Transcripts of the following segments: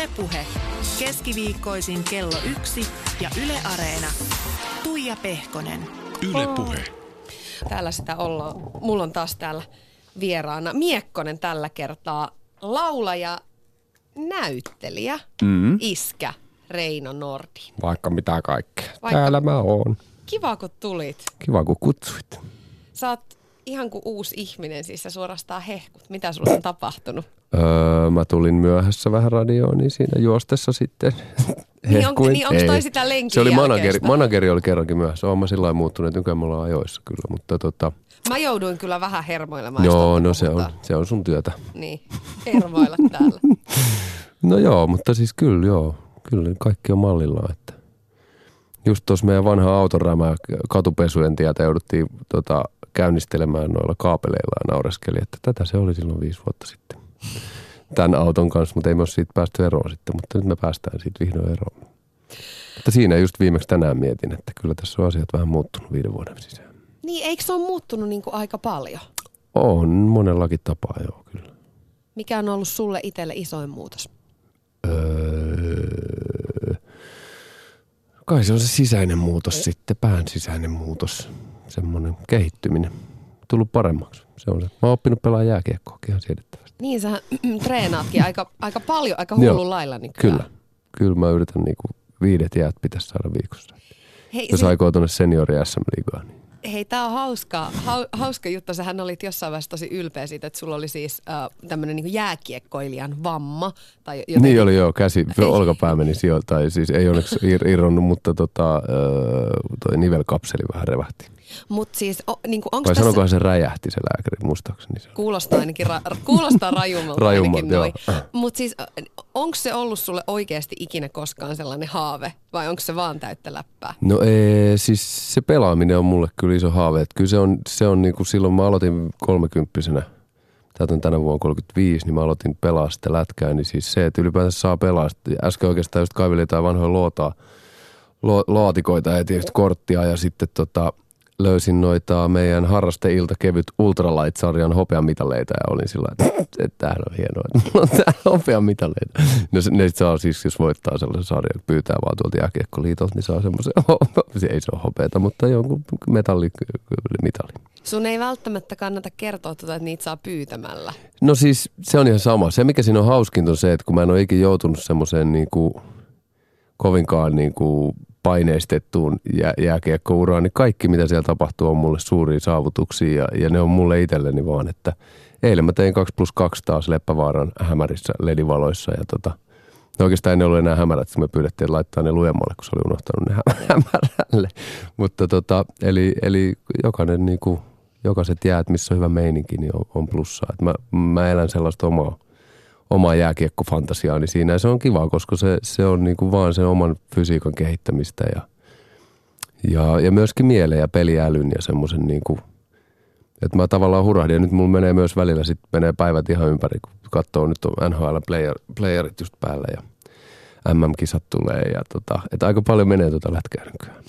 Ylepuhe keskiviikkoisin kello yksi ja Yle Areena. Tuija Pehkonen. Ylepuhe. Täällä sitä ollaan. Mulla on taas täällä vieraana Miekkonen tällä kertaa. Laulaja, näyttelijä, Mm. iskä Reino Nordi. Vaikka mitä kaikkea. Vaikka- Täällä mä oon. Kiva kun tulit. Kiva kun kutsuit. Sä oot ihan kuin uusi ihminen, siis sä suorastaan hehkut. Mitä sulla on tapahtunut? Öö, mä tulin myöhässä vähän radioon, niin siinä juostessa sitten Niin on- niin onks toi sitä lenkin Se oli manageri, manageri oli kerrankin myöhässä. Oon mä sillä lailla muuttunut, että nykyään me ollaan ajoissa kyllä. Mutta tota, Mä jouduin kyllä vähän hermoilemaan. joo, totta no se on, se on sun työtä. Niin, hermoilla täällä. No joo, mutta siis kyllä joo. Kyllä kaikki on mallillaan. Että just tuossa meidän vanha autorämä katupesujen tietä jouduttiin tota, käynnistelemään noilla kaapeleilla ja naureskeli, että tätä se oli silloin viisi vuotta sitten. Tämän auton kanssa, mutta ei me ole siitä päästy eroon sitten, mutta nyt me päästään siitä vihdoin eroon. Mutta siinä just viimeksi tänään mietin, että kyllä tässä on asiat vähän muuttunut viiden vuoden sisään. Niin, eikö se ole muuttunut niin kuin aika paljon? On monellakin tapaa, joo kyllä. Mikä on ollut sulle itselle isoin muutos? Öö, kai se on se sisäinen muutos sitten, pään sisäinen muutos, semmoinen kehittyminen. Tullut paremmaksi, se on se. Mä oon oppinut pelaa jääkiekkoakin ihan siedettävästi. Niin, sä treenaatkin aika, aika paljon, aika hullun lailla nykyään. Kyllä, kyllä mä yritän niinku viidet jäät pitäisi saada viikossa. Hei, Jos se, aikoo tuonne seniori SM-liigaan, niin hei tää on hauska, hau, hauska juttu. Sähän olit jossain vaiheessa tosi ylpeä siitä, että sulla oli siis äh, tämmöinen niin jääkiekkoilijan vamma. Tai jotenkin, Niin oli joo, käsi, olkapää meni sijoilta, siis ei onneksi ir- irronnut, mutta tota, öö, toi nivelkapseli vähän revähti. Mutta siis, o, niin kuin, onko Vai tässä... sanokohan se räjähti se lääkäri, muistaakseni se. Kuulostaa ainakin ra- kuulostaa rajummalta, Rajummalta, joo. noin. Mutta siis, onko se ollut sulle oikeasti ikinä koskaan sellainen haave? Vai onko se vaan täyttä läppää? No ei, siis se pelaaminen on mulle kyllä iso haave. Että kyllä se on, se on niin kuin silloin mä aloitin kolmekymppisenä, täytän tänä vuonna 35, niin mä aloitin pelaa sitä lätkää. Niin siis se, että ylipäänsä saa pelaa. Sitten Äsken oikeastaan just kaivelin jotain vanhoja luotaa, lo, laatikoita ja tietysti korttia ja sitten tota, löysin noita meidän harrasteilta kevyt ultralight-sarjan hopeamitaleita ja olin sillä että, että tämähän on hienoa, että on täällä hopeamitaleita. No ne sit saa siis, jos voittaa sellaisen sarjan, että pyytää vaan tuolta jääkiekkoliitolta, niin saa semmoisen, se ei se ole hopeata, mutta jonkun metallimitali. Sun ei välttämättä kannata kertoa tuota, että niitä saa pyytämällä. No siis se on ihan sama. Se mikä siinä on hauskinta on se, että kun mä en ole ikinä joutunut semmoiseen niin kuin, kovinkaan niin kuin paineistettuun jää, jääkiekkouraan, niin kaikki mitä siellä tapahtuu on mulle suuria saavutuksia ja, ja ne on mulle itselleni vaan, että eilen mä tein 2 plus 2 taas Leppävaaran hämärissä ledivaloissa ja tota, no oikeastaan ne ollut enää hämärät, että me pyydettiin laittaa ne lujemmalle, kun se oli unohtanut ne hä- hämärälle. Mutta tota, eli, eli jokainen niin kuin, jokaiset jäät, missä on hyvä meininki, niin on, on plussaa. Mä, mä elän sellaista omaa, omaa jääkiekkofantasiaani siinä ja se on kiva, koska se, se on niin kuin vaan sen oman fysiikan kehittämistä ja, ja, ja myöskin mieleen ja peliälyn ja semmoisen niin kuin, että mä tavallaan hurahdin ja nyt mulla menee myös välillä sit menee päivät ihan ympäri, kun katsoo nyt on NHL player, playerit just päällä ja MM-kisat tulee ja tota, että aika paljon menee tuota lätkää nykyään.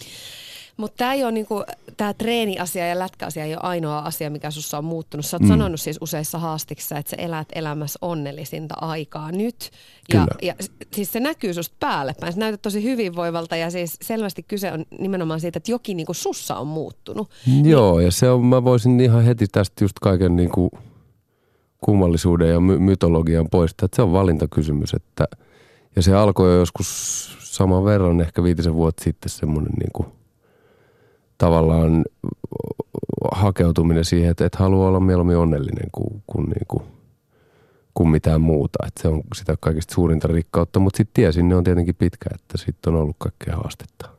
Mutta tämä ei ole niinku, tämä treeniasia ja lätkäasia ei ole ainoa asia, mikä sussa on muuttunut. Sä oot mm. sanonut siis useissa haastiksissa, että sä elät elämässä onnellisinta aikaa nyt. Ja, Kyllä. ja siis se näkyy susta päälle päin. Sä näytät tosi hyvinvoivalta ja siis selvästi kyse on nimenomaan siitä, että jokin niinku sussa on muuttunut. Joo, ja se on, mä voisin ihan heti tästä just kaiken niin kuin kummallisuuden ja my- mytologian poistaa, että se on valintakysymys, että ja se alkoi jo joskus saman verran, ehkä viitisen vuotta sitten semmoinen niin kuin, tavallaan hakeutuminen siihen, että et halua olla mieluummin onnellinen kuin, kuin, niin kuin, kuin mitään muuta. Että se on sitä kaikista suurinta rikkautta, mutta sitten tiesin, ne on tietenkin pitkä, että sitten on ollut kaikkea haastetta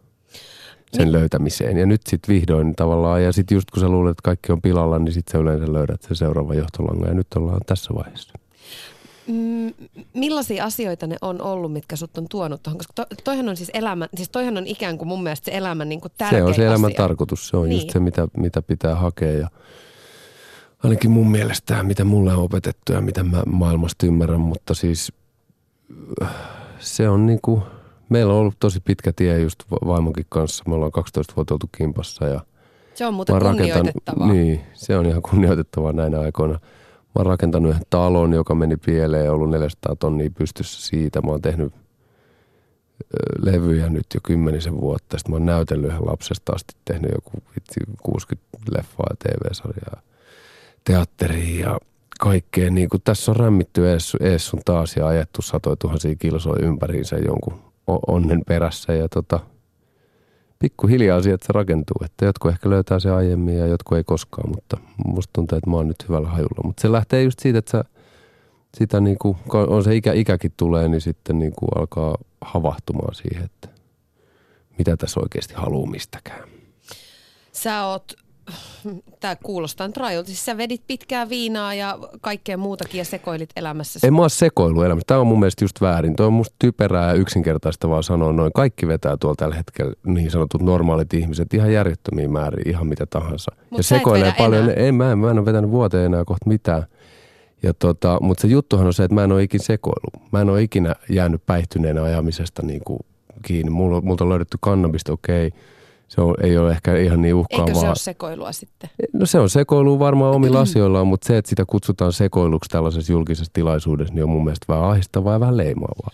sen löytämiseen. Ja nyt sitten vihdoin tavallaan, ja sitten just kun sä luulet, että kaikki on pilalla, niin sitten sä yleensä löydät sen seuraavan johtolangan, ja nyt ollaan tässä vaiheessa. Mm, millaisia asioita ne on ollut, mitkä sut on tuonut tuohon? Koska to, toihan on siis elämä, siis toihan on ikään kuin mun mielestä se elämän niin kuin tärkein Se on se elämän asia. tarkoitus, se on niin. just Niin. se, mitä, mitä pitää hakea, ja ainakin mun mielestä, mitä mulle on opetettu ja mitä mä maailmasta ymmärrän, mutta siis äh, se on niinku, meillä on ollut tosi pitkä tie just va- vaimonkin kanssa, me ollaan 12 vuotta oltu kimpassa ja Se on muuten kunnioitettavaa. Niin, se on ihan kunnioitettavaa näinä aikoina. Mä oon rakentanut yhden talon, joka meni pieleen ja ollut 400 tonnia pystyssä siitä. Mä oon tehnyt levyjä nyt jo kymmenisen vuotta. Sitten mä oon näytellyt ihan lapsesta asti, tehnyt joku 60 leffaa ja TV-sarjaa, teatteria ja kaikkea. Niin kuin tässä on rämmitty ees, ees sun taas ja ajettu satoja tuhansia kilsoja ympäriinsä jonkun onnen perässä. Ja tota, pikkuhiljaa asiat se rakentuu. Että jotkut ehkä löytää se aiemmin ja jotkut ei koskaan, mutta musta tuntuu, että mä oon nyt hyvällä hajulla. Mutta se lähtee just siitä, että sä sitä niin kuin, on se ikä, ikäkin tulee, niin sitten niin kuin alkaa havahtumaan siihen, että mitä tässä oikeasti haluaa mistäkään. Sä oot, tämä kuulostaa nyt siis sä vedit pitkää viinaa ja kaikkea muutakin ja sekoilit elämässä. En mä ole sekoilu elämässä. Tämä on mun mielestä just väärin. Tuo on musta typerää ja yksinkertaista vaan sanoa noin. Kaikki vetää tuolla tällä hetkellä niin sanotut normaalit ihmiset ihan järjettömiin määrin, ihan mitä tahansa. Mut ja sekoilee paljon. Enää. En, mä, en, mä en ole vetänyt vuoteen enää kohta mitään. Ja tota, mutta se juttuhan on se, että mä en ole ikinä sekoillut. Mä en ole ikinä jäänyt päihtyneenä ajamisesta niin kuin kiinni. Mulla, multa on löydetty kannabista, okei. Okay. Se on, ei ole ehkä ihan niin uhkaavaa. Eikö se ole sekoilua sitten? No se on sekoilua varmaan omilla asioillaan, mutta se, että sitä kutsutaan sekoiluksi tällaisessa julkisessa tilaisuudessa, niin on mun mielestä vähän ahdistavaa ja vähän leimaavaa.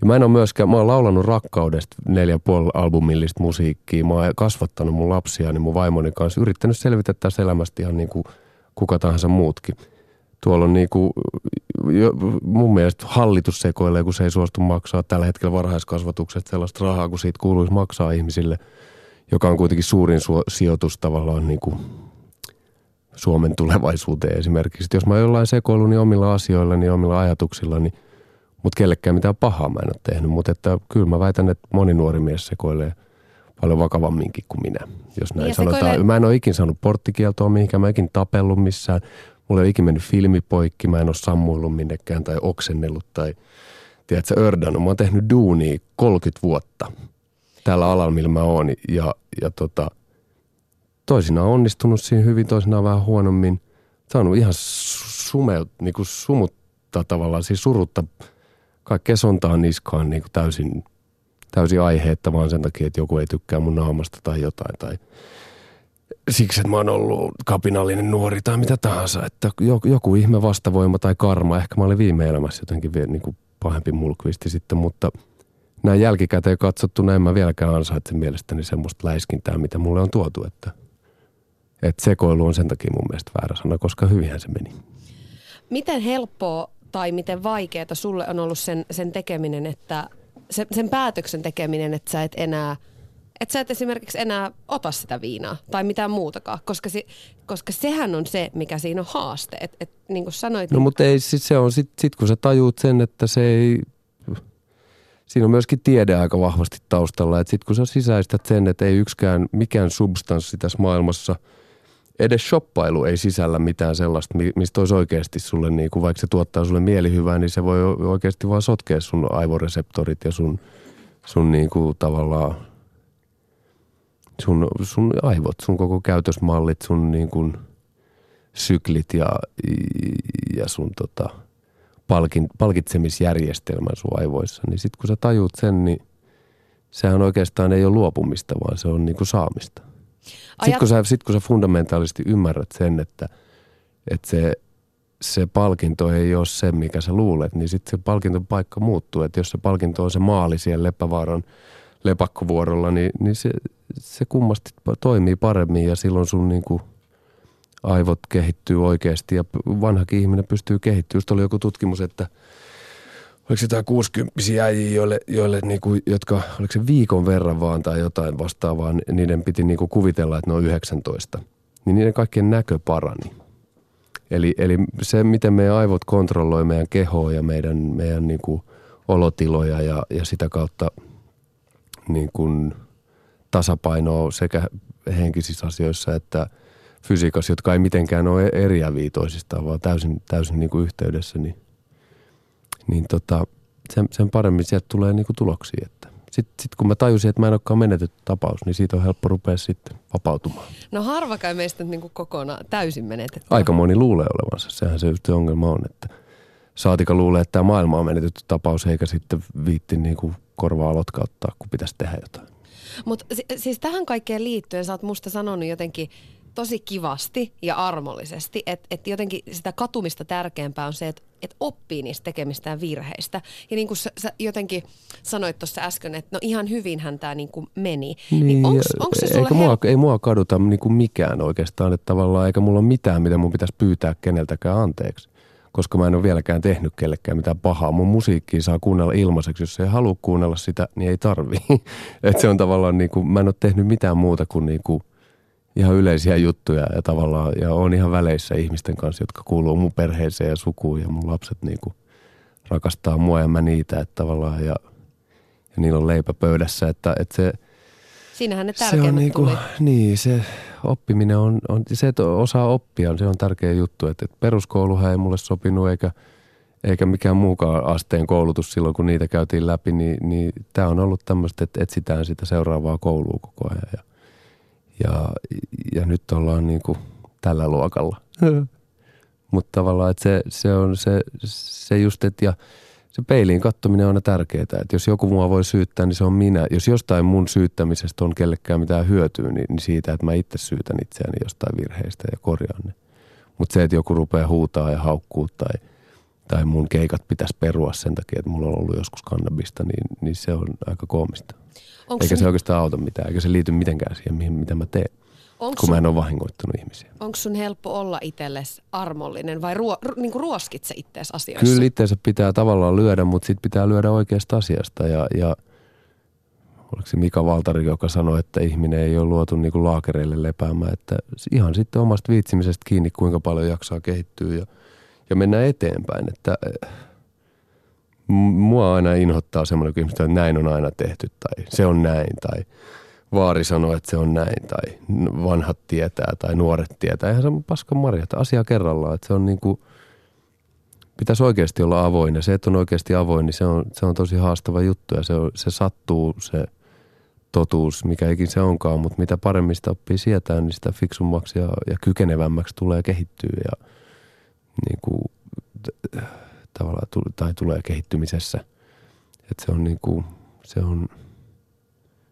Ja mä en ole myöskään, mä oon laulanut rakkaudesta neljä puoli albumillista musiikkia. Mä oon kasvattanut mun lapsia, niin mun vaimoni kanssa yrittänyt selvitä tässä elämästä ihan niin kuin kuka tahansa muutkin tuolla on niinku, jo, mun mielestä hallitus sekoilee, kun se ei suostu maksaa tällä hetkellä varhaiskasvatuksesta sellaista rahaa, kun siitä kuuluisi maksaa ihmisille, joka on kuitenkin suurin su- sijoitus tavallaan niinku Suomen tulevaisuuteen esimerkiksi. Jos mä jollain sekoilu niin omilla asioilla, niin omilla ajatuksilla, niin, mutta kellekään mitään pahaa mä en ole tehnyt. Mutta että kyllä mä väitän, että moni nuori mies sekoilee paljon vakavamminkin kuin minä, jos näin ja sanotaan. Sekoilee... Mä en ole ikin saanut porttikieltoa mihinkään, mä en ikin tapellut missään. Mulla ei ole ikinä mennyt filmi poikki, mä en ole sammuillut minnekään tai oksennellut tai tiedätkö, ördannut. Mä oon tehnyt duunia 30 vuotta tällä alalla, millä mä oon. Ja, ja tota, toisinaan on onnistunut siinä hyvin, toisinaan vähän huonommin. Saanut ihan sume, niin kuin sumuttaa tavallaan, siis surutta kaikkea sontaa niskaan niin kuin täysin, täysin aiheetta vaan sen takia, että joku ei tykkää mun naamasta tai jotain. Tai siksi, että mä oon ollut kapinallinen nuori tai mitä tahansa. Että joku ihme vastavoima tai karma. Ehkä mä olin viime elämässä jotenkin vielä niin kuin pahempi mulkvisti sitten, mutta näin jälkikäteen katsottuna en mä vieläkään ansaitse mielestäni semmoista läiskintää, mitä mulle on tuotu. Että, että sekoilu on sen takia mun mielestä väärä sana, koska hyvinhän se meni. Miten helppoa tai miten vaikeaa sulle on ollut sen, sen tekeminen, että sen, sen päätöksen tekeminen, että sä et enää – että sä et esimerkiksi enää ota sitä viinaa tai mitään muutakaan, koska, se, koska sehän on se, mikä siinä on haaste. Et, et, niin kuin sanoit, no niin... mutta ei, sit se on, sit, sit kun sä tajuut sen, että se ei, siinä on myöskin tiede aika vahvasti taustalla, että sit kun sä sisäistät sen, että ei yksikään, mikään substanssi tässä maailmassa, edes shoppailu ei sisällä mitään sellaista, mistä olisi oikeasti sulle, niin kuin vaikka se tuottaa sulle mielihyvää, niin se voi oikeasti vaan sotkea sun aivoreseptorit ja sun, sun niin kuin tavallaan sun, sun aivot, sun koko käytösmallit, sun niin kuin syklit ja, ja sun tota, palkin, palkitsemisjärjestelmän sun aivoissa. Niin sitten kun sä tajuut sen, niin sehän oikeastaan ei ole luopumista, vaan se on niin kuin saamista. Ajat... Sitten kun, sä, sit kun sä fundamentaalisti ymmärrät sen, että, että se, se palkinto ei ole se, mikä sä luulet, niin sitten se palkinton paikka muuttuu. Että jos se palkinto on se maali siellä Leppävaaran lepakkovuorolla, niin, niin se, se kummasti toimii paremmin ja silloin sun niin kuin aivot kehittyy oikeasti ja vanhakin ihminen pystyy kehittymään. Just oli joku tutkimus, että oliko jotain 60 äijiä, joille, joille niin kuin, jotka, oliko se viikon verran vaan tai jotain vastaavaa, niiden piti niin kuin kuvitella, että ne on 19. Niin niiden kaikkien näkö parani. Eli, eli se, miten meidän aivot kontrolloi meidän kehoa ja meidän, meidän niin kuin olotiloja ja, ja sitä kautta niin kuin – tasapainoa sekä henkisissä asioissa että fysiikassa, jotka ei mitenkään ole eriäviä toisistaan, vaan täysin, täysin niin kuin yhteydessä, niin, niin tota, sen, sen paremmin sieltä tulee niin kuin tuloksia. Että sitten sit kun mä tajusin, että mä en olekaan menetetty tapaus, niin siitä on helppo rupea sitten vapautumaan. No harva kai meistä niin kuin kokonaan täysin menetetty. Aika moni luulee olevansa. Sehän se, se ongelma on, että saatika luulee, että tämä maailma on menetetty tapaus, eikä sitten viitti niin kuin korvaa lotkauttaa, kun pitäisi tehdä jotain. Mutta siis tähän kaikkeen liittyen sä oot musta sanonut jotenkin tosi kivasti ja armollisesti, että et jotenkin sitä katumista tärkeämpää on se, että et oppii niistä tekemistään virheistä. Ja niin kuin sä, sä jotenkin sanoit tuossa äsken, että no ihan hyvinhän tämä niin kuin meni. Niin, niin onks, onks se sulle mua, ei mua kaduta niin kuin mikään oikeastaan, että tavallaan eikä mulla ole mitään, mitä mun pitäisi pyytää keneltäkään anteeksi. Koska mä en ole vieläkään tehnyt kellekään mitään pahaa. Mun musiikkia saa kuunnella ilmaiseksi. Jos ei halua kuunnella sitä, niin ei tarvii. Et se on tavallaan niin kuin, mä en ole tehnyt mitään muuta kuin, niin kuin ihan yleisiä juttuja ja tavallaan, ja on ihan väleissä ihmisten kanssa, jotka kuuluu mun perheeseen ja sukuun ja mun lapset niin kuin rakastaa mua ja mä niitä, että tavallaan ja, ja niillä on leipä pöydässä, että, että se, Siinähän ne se on niinku, tuli. niin se oppiminen on, on, se, että osaa oppia, se on tärkeä juttu, että, että peruskouluhan ei mulle sopinut eikä, eikä mikään muukaan asteen koulutus silloin, kun niitä käytiin läpi, niin, niin tämä on ollut tämmöistä, että etsitään sitä seuraavaa koulua koko ajan ja, ja, ja nyt ollaan niinku tällä luokalla. Mutta tavallaan, että se, se on se, se just, että ja se peiliin kattominen on aina tärkeää. Että jos joku mua voi syyttää, niin se on minä. Jos jostain mun syyttämisestä on kellekään mitään hyötyä, niin, niin siitä, että mä itse syytän itseäni jostain virheistä ja korjaan ne. Mutta se, että joku rupeaa huutaa ja haukkuu tai, tai mun keikat pitäisi perua sen takia, että mulla on ollut joskus kannabista, niin, niin se on aika koomista. Onko Eikä sun, se oikeastaan auta mitään, eikä se liity mitenkään siihen, mihin, mitä mä teen, onko kun mä sun, en ole vahingoittanut ihmisiä. onko sun helppo olla itsellesi armollinen vai ruo, ru, niin kuin ruoskit se ittees asioissa? Kyllä itseensä pitää tavallaan lyödä, mutta sitten pitää lyödä oikeasta asiasta. Ja, ja oliko se Mika Valtari, joka sanoi, että ihminen ei ole luotu niin kuin laakereille lepäämään. Että ihan sitten omasta viitsimisestä kiinni, kuinka paljon jaksaa kehittyä ja, ja mennä eteenpäin. Että mua aina inhottaa semmoinen, kun että näin on aina tehty tai se on näin tai vaari sanoo, että se on näin tai vanhat tietää tai nuoret tietää. Eihän se on paskan marja, että asia kerrallaan. Että se on niin kuin, pitäisi oikeasti olla avoin ja se, että on oikeasti avoin, niin se on, se on tosi haastava juttu ja se, on, se sattuu se totuus, mikä ikin se onkaan, mutta mitä paremmin sitä oppii sietää, niin sitä fiksummaksi ja, ja kykenevämmäksi tulee kehittyä ja niin kuin, tavallaan tu, tai tulee kehittymisessä. Että se on niin kuin, se on,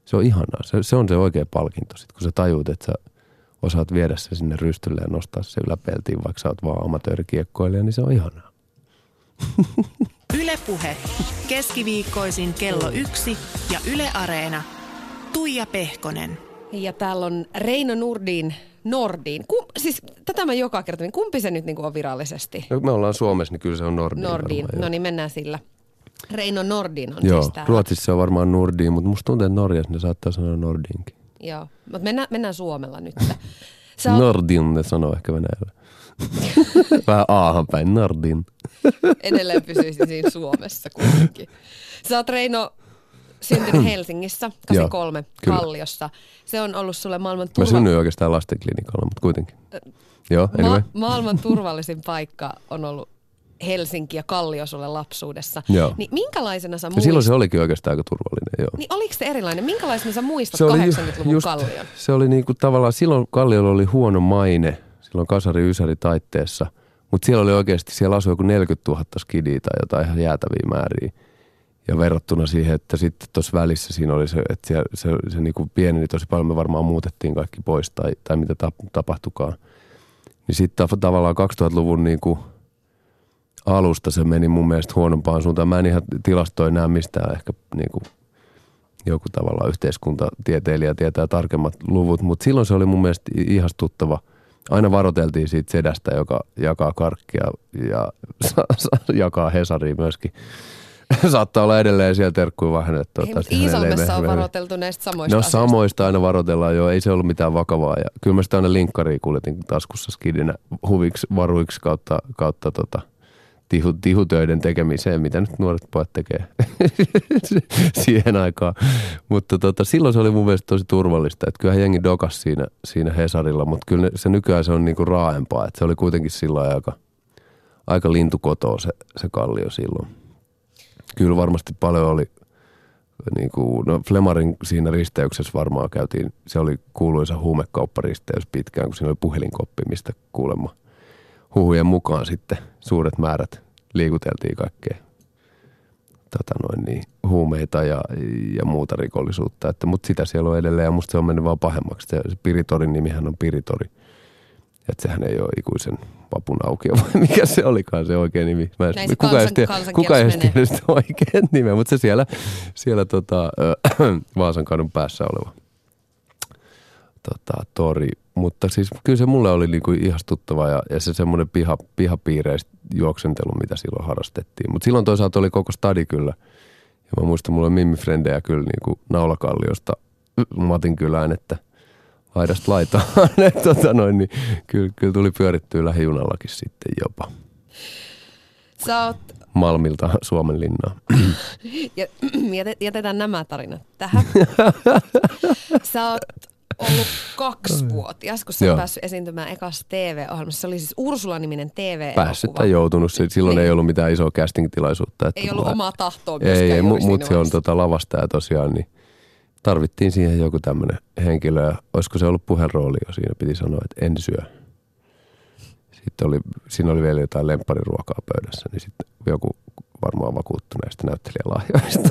se on ihanaa. Se, se on se oikea palkinto sit, kun sä tajuut, että sä osaat viedä se sinne rystylle ja nostaa se yläpeltiin, vaikka sä oot vaan amatöörikiekkoilija, niin se on ihanaa. Ylepuhe keskiviikkoisin kello yksi ja Yle Areena. Tuija Pehkonen. Ja täällä on Reino Nurdin, Nordin. Kum, siis tätä mä joka kerta, niin kumpi se nyt niin kuin on virallisesti? No, me ollaan Suomessa, niin kyllä se on Nordin. Nordin. varmaan, No niin, mennään sillä. Reino Nordin on Joo, siis täällä. Ruotsissa on varmaan Nordin, mutta musta tuntuu, että Norjassa ne saattaa sanoa Nordinkin. Joo, mutta mennään, mennään Suomella nyt. Sä oot Nordin ne sanoo ehkä Venäjällä. Vähän aahan päin, Nordin. edelleen pysyisin siinä Suomessa kuitenkin. Sä oot Reino syntynyt Helsingissä, 83, kyllä. Kalliossa. Se on ollut sulle maailman Mä turva... synnyin oikeastaan lastenklinikalla, mutta kuitenkin. Joo, anyway. Ma- maailman turvallisin paikka on ollut Helsinki ja Kallio sulle lapsuudessa. Joo. Niin minkälaisena sä Ja muistat? silloin se olikin oikeastaan aika turvallinen, joo. Niin oliko se erilainen? Minkälaisena sä muistat Se oli ju- 80-luvun just- Kallion? Se oli niinku tavallaan, silloin Kalliolla oli huono maine, silloin kasari ysäri taitteessa, mutta siellä oli oikeasti, siellä asui joku 40 000 skidiä tai jotain ihan jäätäviä määriä. Ja verrattuna siihen, että sitten tuossa välissä siinä oli se, että siellä, se, se niinku pieneni tosi paljon, me varmaan muutettiin kaikki pois tai, tai mitä tap, tapahtukaan. Niin sitten tavallaan 2000-luvun niinku alusta se meni mun mielestä huonompaan suuntaan. Mä en ihan tilastoi näe mistään ehkä niinku joku tavallaan yhteiskuntatieteilijä tietää tarkemmat luvut, mutta silloin se oli mun mielestä ihastuttava. Aina varoteltiin siitä sedästä, joka jakaa karkkia ja jakaa Hesaria myöskin. Saattaa olla edelleen siellä terkkuja vaan hänet. Hei, Iisalmessa on varoiteltu näistä samoista No asioista. samoista aina varoitellaan jo, ei se ollut mitään vakavaa. Ja kyllä mä sitä aina linkkaria kuljetin taskussa skidinä huviksi, varuiksi kautta, kautta tota, tihu, tihutöiden tekemiseen, mitä nyt nuoret pojat tekee siihen aikaan. Mutta tota, silloin se oli mun mielestä tosi turvallista, että kyllähän jengi dokas siinä, siinä Hesarilla, mutta kyllä ne, se nykyään se on niinku raaempaa, että se oli kuitenkin sillä aika, aika lintukotoa se, se kallio silloin. Kyllä varmasti paljon oli niin kuin, no Flemarin siinä risteyksessä varmaan käytiin, se oli kuuluisa huumekaupparisteys pitkään, kun siinä oli puhelinkoppi, mistä kuulemma huhujen mukaan sitten suuret määrät liikuteltiin kaikkea tota noin niin, huumeita ja, ja muuta rikollisuutta. Että, mutta sitä siellä on edelleen ja musta se on mennyt vaan pahemmaksi. Se, se Piritorin nimihän on Piritori. Että sehän ei ole ikuisen vapun auki, vai mikä se olikaan se oikein nimi. Mä en, Näin se kuka, ei tiedä, kuka ei tiedä sitä oikein nimeä, mutta se siellä, siellä tota, ö, Vaasan kadun päässä oleva tota, tori. Mutta siis kyllä se mulle oli niinku ihastuttava ja, ja se semmoinen piha, pihapiireistä juoksentelu, mitä silloin harrastettiin. Mutta silloin toisaalta oli koko stadi kyllä. Ja mä muistan, mulla oli Mimmi Frendejä kyllä niinku Naulakalliosta Matin kylään, että laidasta laitaan. Tota noin, niin kyllä, kyllä tuli pyörittyä lähijunallakin sitten jopa. Sä oot, Malmilta Suomen linnaa. ja, jäte- jätetään nämä tarinat tähän. Sä oot ollut kaksivuotias, kun sä oot päässyt esiintymään ekassa TV-ohjelmassa. Se oli siis Ursula-niminen TV-elokuva. Päässyt tai joutunut. Silloin Niin. ei ollut mitään isoa casting-tilaisuutta. Että Ei ollut mä- omaa tahtoa Ei, ei juuri mu- siinä mut se on tota lavastaja tosiaan, niin tarvittiin siihen joku tämmöinen henkilö. Ja olisiko se ollut puheenrooli jo siinä, piti sanoa, että en syö. Sitten oli, siinä oli vielä jotain lemppariruokaa pöydässä, niin sitten joku varmaan vakuuttui näistä näyttelijälahjoista.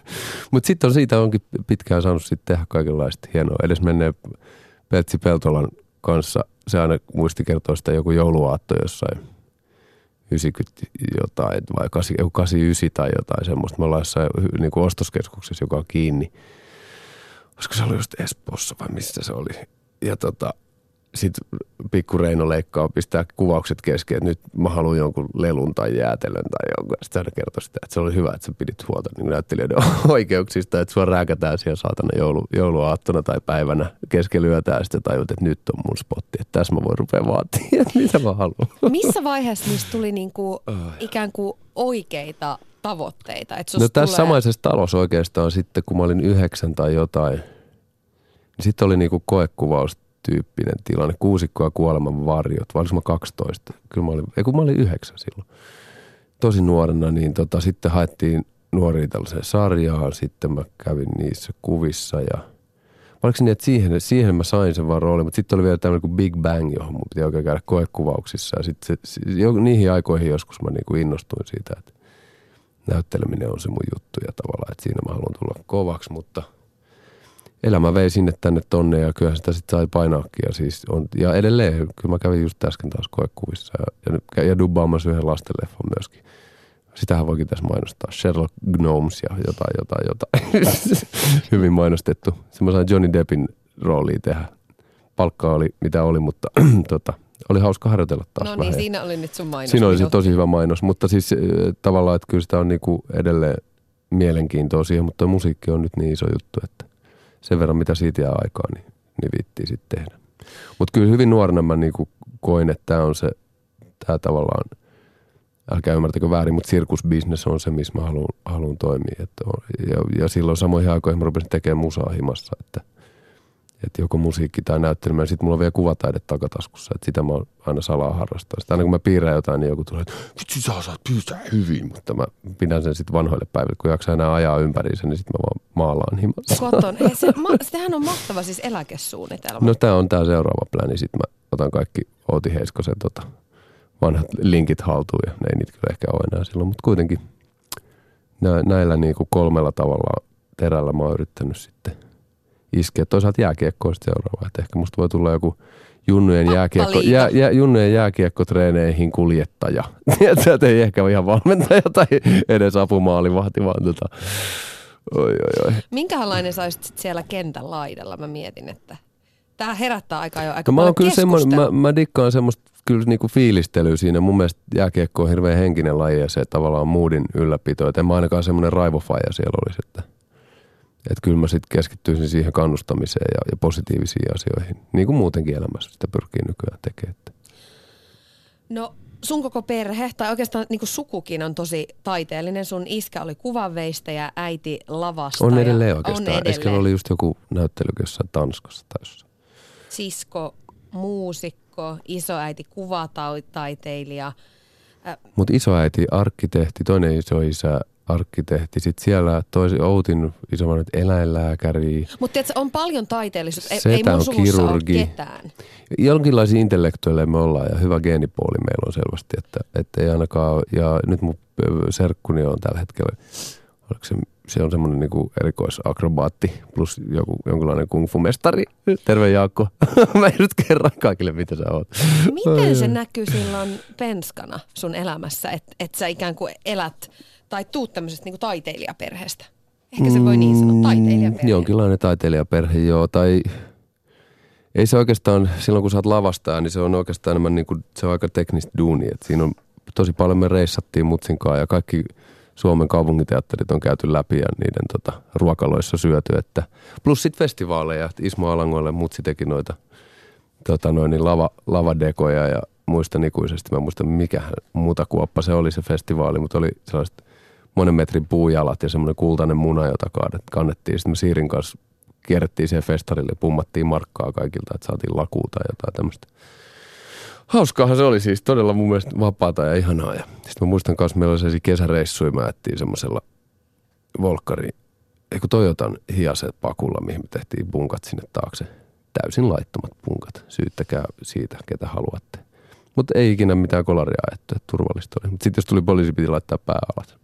Mutta sitten on siitä onkin pitkään saanut sitten tehdä kaikenlaista hienoa. Edes menneen Peltsi Peltolan kanssa, se aina muisti kertoa sitä joku jouluaatto jossain 90 jotain vai 8, joku 89 tai jotain semmoista. Me ollaan jossain niin kuin ostoskeskuksessa, joka on kiinni. Olisiko se ollut just Espoossa vai missä se oli? Ja tota, sitten pikku Reino leikkaa, pistää kuvaukset kesken, että nyt mä haluan jonkun lelun tai jäätelön tai jonkun. Sitten hän kertoi sitä, että se oli hyvä, että sä pidit huolta niin näyttelijöiden oikeuksista, että sua rääkätään siellä saatana joulu, jouluaattona tai päivänä keskellä yötä ja sitten tajut, että nyt on mun spotti, että tässä mä voin rupea vaatia, että mitä mä haluan. Missä vaiheessa niistä tuli niinku ikään kuin oikeita tavoitteita? Että No tässä tulee... samaisessa talossa oikeastaan sitten, kun mä olin yhdeksän tai jotain, niin sitten oli niinku koekuvaustyyppinen tilanne. Kuusikko ja kuoleman varjot, vai mä 12? Kyllä mä olin, ei kun mä olin yhdeksän silloin. Tosi nuorena, niin tota, sitten haettiin nuoria tällaiseen sarjaan. Sitten mä kävin niissä kuvissa ja Oliko niin, että siihen, siihen mä sain sen vaan roolin, mutta sitten oli vielä tämmöinen kuin Big Bang, johon mun piti oikein käydä koekuvauksissa. Ja sitten niihin aikoihin joskus mä niinku innostuin siitä, että näytteleminen on se mun juttu ja tavallaan, että siinä mä haluan tulla kovaksi, mutta elämä vei sinne tänne tonne ja kyllähän sitä sitten sai painaakin ja siis on, ja edelleen, kyllä mä kävin just äsken taas koekuvissa ja, ja, ja dubbaamassa yhden lastenleffon myöskin. Sitähän voikin tässä mainostaa. Sherlock Gnomes ja jotain, jotain, jotain. Hyvin mainostettu. Sitten mä sain Johnny Deppin rooliin tehdä. Palkka oli mitä oli, mutta tota, oli hauska harjoitella taas No vähän. niin, siinä oli nyt sun mainos. Siinä oli se tosi hyvä mainos, mutta siis äh, tavallaan, että kyllä sitä on niinku edelleen mielenkiintoa siihen, mutta musiikki on nyt niin iso juttu, että sen verran mitä siitä jää aikaa, niin, niin viittii sitten tehdä. Mutta kyllä hyvin nuorena mä niinku koin, että tämä on se, tämä tavallaan, älkää ymmärtäkö väärin, mutta sirkusbisnes on se, missä mä haluan, haluan toimia. Että on, ja, ja silloin samoihin aikoihin mä rupesin tekemään musaa himassa, että, että joko musiikki tai näyttelemään. Sitten mulla on vielä kuvataide takataskussa, että sitä mä aina salaa harrastaa. Sitten aina kun mä piirrän jotain, niin joku tulee, että vitsi sä osaat piirtää hyvin. Mutta mä pidän sen sitten vanhoille päiville, kun jaksaa enää ajaa ympäriinsä, niin sitten mä vaan maalaan himassa. Koton. Hei, se, ma, sehän on mahtava siis eläkesuunnitelma. No tää on tää seuraava pläni. Sitten mä otan kaikki Outi Heiskosen tota, vanhat linkit haltuun ja ne ei niitä kyllä ehkä ole enää silloin, mutta kuitenkin nä, näillä niinku kolmella tavalla terällä mä oon yrittänyt sitten iskeä. Toisaalta jääkiekko on sitten seuraava, että ehkä musta voi tulla joku junnujen, jääkiekko, jää, jää, junnujen jääkiekkotreeneihin kuljettaja. Tiedätkö, että ei ehkä ihan valmentaja tai edes apumaalivahti, vaan tota, oi, oi, oi. Minkälainen sä olisit sit siellä kentän laidalla? Mä mietin, että tämä herättää aika jo aika No mä, paljon oon kyllä semmoinen, mä, mä dikkaan semmoista kyllä niinku fiilistelyä siinä. Mun mielestä jääkiekko on hirveän henkinen laji ja se tavallaan moodin ylläpito. Et en mä ainakaan semmoinen raivofaija siellä olisi, että, että kyllä mä sitten keskittyisin siihen kannustamiseen ja, ja positiivisiin asioihin. Niin kuin muutenkin elämässä sitä pyrkii nykyään tekemään. No sun koko perhe, tai oikeastaan niin kuin sukukin on tosi taiteellinen. Sun iskä oli kuvanveistäjä, äiti lavastaja. On edelleen oikeastaan. On edelleen. Oli just joku näyttely jossain Tanskassa tai jossain. Sisko, muusikko, isoäiti kuvataiteilija. Mutta isoäiti arkkitehti, toinen isoisä arkkitehti. Sitten siellä toisi Outin isovanhemmat eläinlääkäri. Mutta on paljon taiteellisuutta. Ei, ei mun on kirurgi. ole ketään. Jonkinlaisia intellektuelleja me ollaan ja hyvä geenipuoli meillä on selvästi, että, että ei ainakaan, ja nyt mun serkkuni on tällä hetkellä, oliko se se on semmoinen niin erikoisakrobaatti plus joku, jonkinlainen kung fu mestari. Terve Jaakko. Mä nyt kerran kaikille, mitä sä oot. Miten se näkyy silloin penskana sun elämässä, että et sä ikään kuin elät tai tuut tämmöisestä niin taiteilijaperheestä? Ehkä se voi niin sanoa, taiteilijaperhe. Mm, jonkinlainen taiteilijaperhe, joo. Tai ei se oikeastaan, silloin kun sä oot lavastaa, niin se on oikeastaan enemmän niin kuin, se on aika teknistä duuni. Et siinä on tosi paljon me reissattiin mutsinkaan ja kaikki Suomen kaupunginteatterit on käyty läpi ja niiden tota, ruokaloissa syöty. Että, plus sitten festivaaleja, Ismo Alangoille mutsi teki noita tota noin, niin lava, lavadekoja ja muistan ikuisesti, mä muistan mikä muuta kuoppa se oli se festivaali, mutta oli sellaiset monen metrin puujalat ja semmoinen kultainen muna, jota kannettiin. Sitten me Siirin kanssa kierrettiin siihen festarille ja pummattiin markkaa kaikilta, että saatiin lakuuta ja jotain tämmöistä. Hauskaahan se oli siis todella mun mielestä vapaata ja ihanaa. Ja sitten mä muistan kanssa, meillä oli sellaisia kesäreissuja, mä ettiin semmoisella Volkkari, eikö Toyotan hiaset pakulla, mihin me tehtiin punkat sinne taakse. Täysin laittomat punkat. Syyttäkää siitä, ketä haluatte. Mutta ei ikinä mitään kolaria ajettu, että turvallista oli. Mutta sitten jos tuli poliisi, piti laittaa pää alas.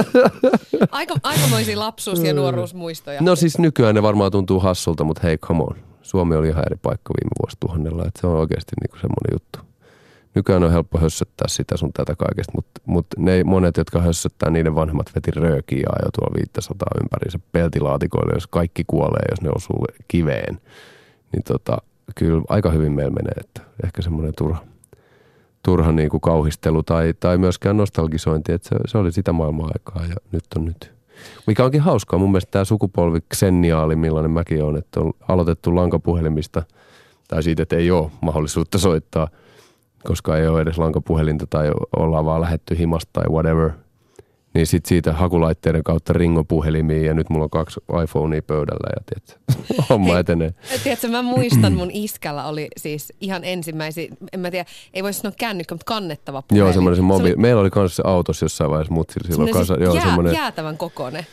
Aika, aikamoisia lapsuus- ja nuoruusmuistoja. No siis nykyään ne varmaan tuntuu hassulta, mutta hei, come on. Suomi oli ihan eri paikka viime vuosituhannella, että se on oikeasti niinku semmoinen juttu. Nykyään on helppo hössöttää sitä sun tätä kaikesta, mutta, mutta ne monet, jotka hössöttää, niiden vanhemmat veti röökiä ja jo tuolla 500 ympäriinsä peltilaatikoille, jos kaikki kuolee, jos ne osuu kiveen. Niin tota, kyllä aika hyvin meillä menee, että ehkä semmoinen turha, turha niin kuin kauhistelu tai, tai myöskään nostalgisointi, että se, se oli sitä maailmaa aikaa ja nyt on nyt. Mikä onkin hauskaa, mun mielestä tämä sukupolvi Xenniaali, millainen mäkin on, että on aloitettu lankapuhelimista, tai siitä, että ei ole mahdollisuutta soittaa, koska ei ole edes lankapuhelinta tai ollaan vaan lähetty himasta tai whatever – niin sit siitä hakulaitteiden kautta ringopuhelimiin ja nyt mulla on kaksi iPhonea pöydällä ja tiedätkö, homma Hei, etenee. Tiedätkö, mä muistan mun iskällä oli siis ihan ensimmäisiä, en mä tiedä, ei voi sanoa kännykkä, mutta kannettava puhelin. Joo, semmoinen se mobi- se oli, Meillä oli kanssa se autossa jossain vaiheessa, mutta silloin kanssa, siis joo, jää, semmoinen, jäätävän kokoinen.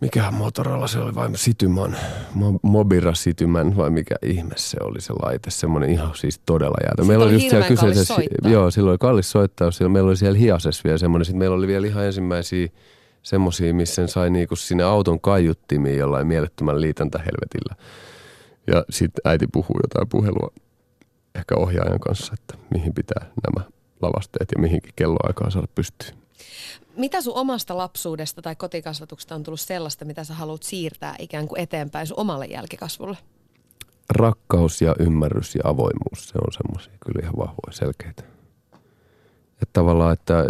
Mikähän Motorola se oli vai Sitymän, Mobira Sitymän vai mikä ihme se oli se laite, semmoinen ihan siis todella jäätä. Meillä oli just siellä kyseisessä, joo, silloin oli kallis soittaa, siellä meillä oli siellä hiasessa vielä semmoinen, sitten meillä oli vielä ihan ensimmäisiä semmoisia, missä sen sai niinku sinne auton kaiuttimiin jollain mielettömän liitäntä helvetillä. Ja sitten äiti puhuu jotain puhelua ehkä ohjaajan kanssa, että mihin pitää nämä lavasteet ja mihinkin kelloaikaan saada pystyyn. Mitä sun omasta lapsuudesta tai kotikasvatuksesta on tullut sellaista, mitä sä haluat siirtää ikään kuin eteenpäin sun omalle jälkikasvulle? Rakkaus ja ymmärrys ja avoimuus, se on semmoisia kyllä ihan vahvoja, selkeitä. Että tavallaan, että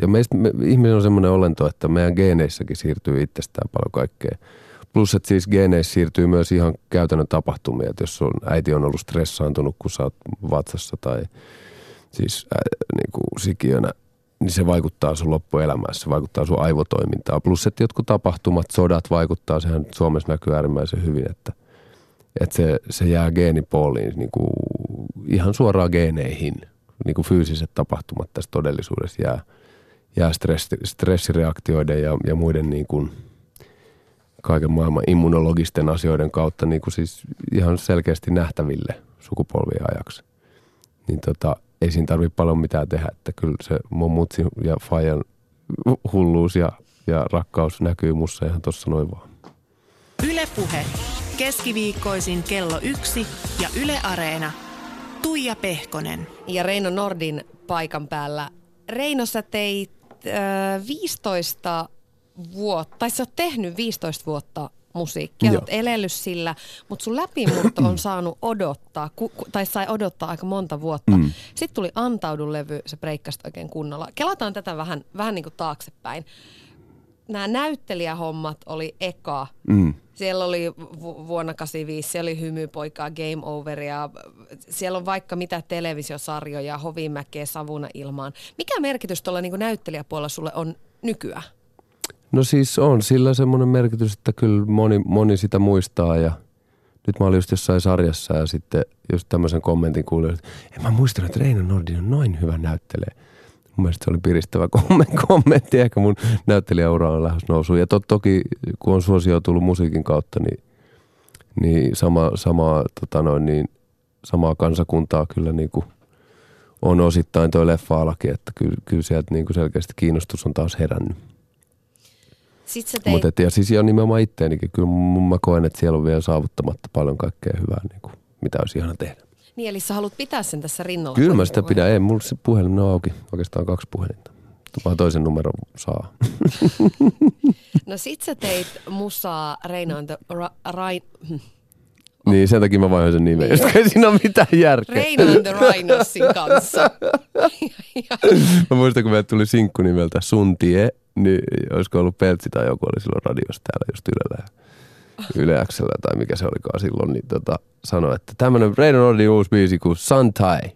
ja meistä, me, ihminen on semmoinen olento, että meidän geeneissäkin siirtyy itsestään paljon kaikkea. Plus, että siis geeneissä siirtyy myös ihan käytännön tapahtumia, että jos sun äiti on ollut stressaantunut, kun sä oot vatsassa tai siis ää, niin kuin sikiönä, niin se vaikuttaa sun loppuelämään, se vaikuttaa sun aivotoimintaan. Plus, että jotkut tapahtumat, sodat vaikuttaa, sehän Suomessa näkyy äärimmäisen hyvin, että, että se, se jää geenipooliin niin kuin ihan suoraan geeneihin. Niin kuin fyysiset tapahtumat tässä todellisuudessa jää, jää stressi, stressireaktioiden ja, ja muiden niin kuin kaiken maailman immunologisten asioiden kautta niin kuin siis ihan selkeästi nähtäville sukupolvien ajaksi. Niin tota, ei siinä tarvitse paljon mitään tehdä, että kyllä se mun mutsi ja Fajan hulluus ja, ja rakkaus näkyy mussa ihan tuossa noin vaan. Ylepuhe keskiviikkoisin kello yksi ja Yle Areena. Tuija Pehkonen. Ja Reino Nordin paikan päällä. Reino, sä teit äh, 15 vuotta, tai sä oot tehnyt 15 vuotta musiikkia, olet elellyt sillä, mutta sun läpimurto on saanut odottaa, ku, ku, tai sai odottaa aika monta vuotta. Mm. Sitten tuli Antaudu-levy, se breikkasi oikein kunnolla. Kelataan tätä vähän, vähän niin kuin taaksepäin. Nämä näyttelijähommat oli eka. Mm. Siellä oli vu- vuonna 85, siellä oli Hymypoikaa, Game Overia, siellä on vaikka mitä televisiosarjoja, Hovimäkeä, Savuna ilmaan. Mikä merkitys tuolla niin näyttelijäpuolella sulle on nykyään? No siis on sillä semmoinen merkitys, että kyllä moni, moni sitä muistaa ja nyt mä olin just jossain sarjassa ja sitten just tämmöisen kommentin kuulin, että en mä muistanut, että Reino Nordin on noin hyvä näyttelee. Mun mielestä se oli piristävä kommentti, ehkä mun näyttelijäura on lähes nousu. Ja tot, toki kun on suosio tullut musiikin kautta, niin, niin, sama, sama, tota noin, niin samaa kansakuntaa kyllä niin kuin on osittain toi leffa että kyllä, kyllä sieltä niin kuin selkeästi kiinnostus on taas herännyt. Sit sä teit, Mutta et, ja siis jo nimenomaan itteenikin. Kyllä mä koen, että siellä on vielä saavuttamatta paljon kaikkea hyvää, niin kuin, mitä olisi ihana tehdä. niin eli sä haluat pitää sen tässä rinnalla. Kyllä mä sitä pidän. Ei, mulla se puhelin on auki. Oikeastaan kaksi puhelinta. Vaan toisen numeron saa. No sit sä teit musaa Reino and the Ra- hm. Niin, sen takia mä vaihoin sen nimen. Koska ei siinä ole mitään järkeä. Reino and the Rhinosin kanssa. Mä muistan, kun meille tuli sinkku nimeltä Suntie, niin olisiko ollut Peltsi tai joku oli silloin radiossa täällä just Ylellä. Yle Xllä tai mikä se olikaan silloin, niin tota, sanoi, että tämmönen Reino Nordin uusi biisi kuin Santai.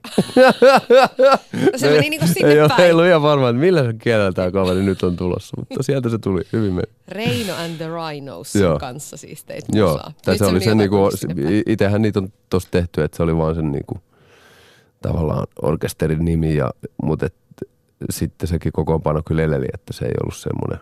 Se meni niinku sinne ei, päin. ei ollut ihan varma, että millä kielellä tämä kaveri nyt on tulossa, mutta sieltä se tuli, hyvin meni. Reino and the Rhinos Joo. kanssa siis teit Joo, musaa. tai Nyt se oli se niinku, itsehän niitä on tossa tehty, että se oli vaan sen niinku, tavallaan orkesterin nimi, ja, mutta et, sitten sekin kokoonpano kyllä eleli, että se ei ollut semmoinen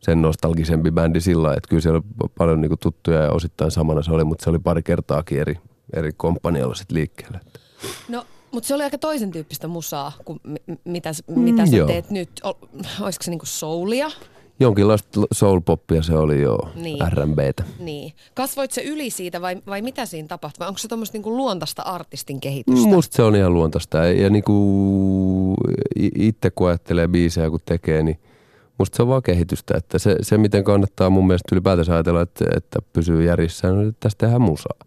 sen nostalgisempi bändi sillä että kyllä siellä oli paljon niinku tuttuja ja osittain samana se oli, mutta se oli pari kertaakin eri, eri komppanialla sitten liikkeelle. Että. No, mutta se oli aika toisen tyyppistä musaa kuin mi- mitä, s- mitä sä joo. teet nyt. O, olisiko se niinku soulia? Jonkinlaista soul-poppia se oli jo, Niin. R&Btä. Niin. Kasvoit se yli siitä vai, vai mitä siinä tapahtui? Vai onko se tuommoista niinku luontaista artistin kehitystä? Musta se on ihan luontaista. Ja, ja niinku itse kun ajattelee biisejä kun tekee, niin musta se on vaan kehitystä. Että se, se miten kannattaa mun mielestä ylipäätänsä ajatella, että, että pysyy järjissä, on, että tästä tehdään musaa.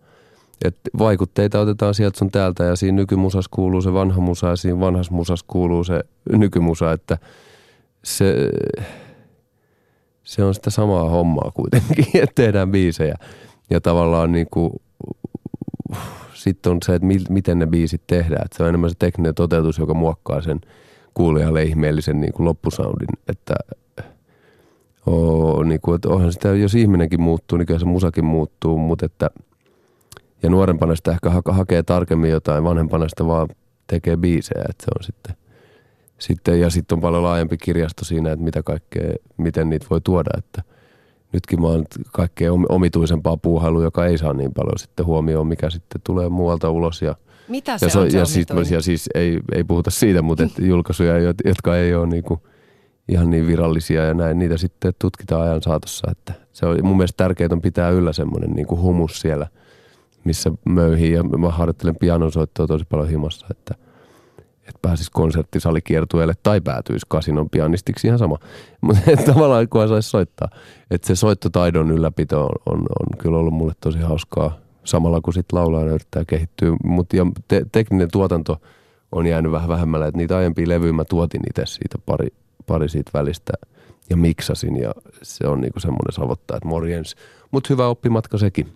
Et vaikutteita otetaan sieltä sun täältä ja siinä nykymusas kuuluu se vanha musa ja siinä vanhassa musas kuuluu se nykymusa, että se, se on sitä samaa hommaa kuitenkin, että tehdään biisejä. Ja tavallaan niin kuin, sitten on se, että miten ne biisit tehdään. Että se on enemmän se tekninen toteutus, joka muokkaa sen kuulijalle ihmeellisen niin kuin loppusoundin. Että, oo, niin kuin, että onhan sitä, jos ihminenkin muuttuu, niin kyllä se musakin muuttuu, mutta että ja nuorempana sitä ehkä ha- hakee tarkemmin jotain, vanhempana sitä vaan tekee biisejä, että se on sitten, sitten ja sitten on paljon laajempi kirjasto siinä, että mitä kaikkea, miten niitä voi tuoda, että nytkin mä oon kaikkea om- omituisempaa puuhailua, joka ei saa niin paljon sitten huomioon, mikä sitten tulee muualta ulos ja Mitä se ja, on, se ja, siis, omituinen? ja siis ei, ei puhuta siitä, mutta et julkaisuja, jot- jotka ei ole niinku ihan niin virallisia ja näin, niitä sitten tutkitaan ajan saatossa. Että se on mun mielestä tärkeää on pitää yllä semmoinen niinku humus siellä, missä möyhii. Ja mä harjoittelen pianonsoittoa tosi paljon himassa, että, että pääsisi konserttisalikiertueelle tai päätyisi kasinon pianistiksi ihan sama. Mutta tavallaan kunhan saisi soittaa. Että se soittotaidon ylläpito on, on, on kyllä ollut mulle tosi hauskaa samalla kun sitten laulajana yrittää kehittyä. Mutta ja te, tekninen tuotanto on jäänyt vähän vähemmällä, että niitä aiempia levyjä mä tuotin itse siitä pari, pari siitä välistä ja miksasin ja se on niinku semmoinen savottaa, että morjens. Mutta hyvä oppimatka sekin.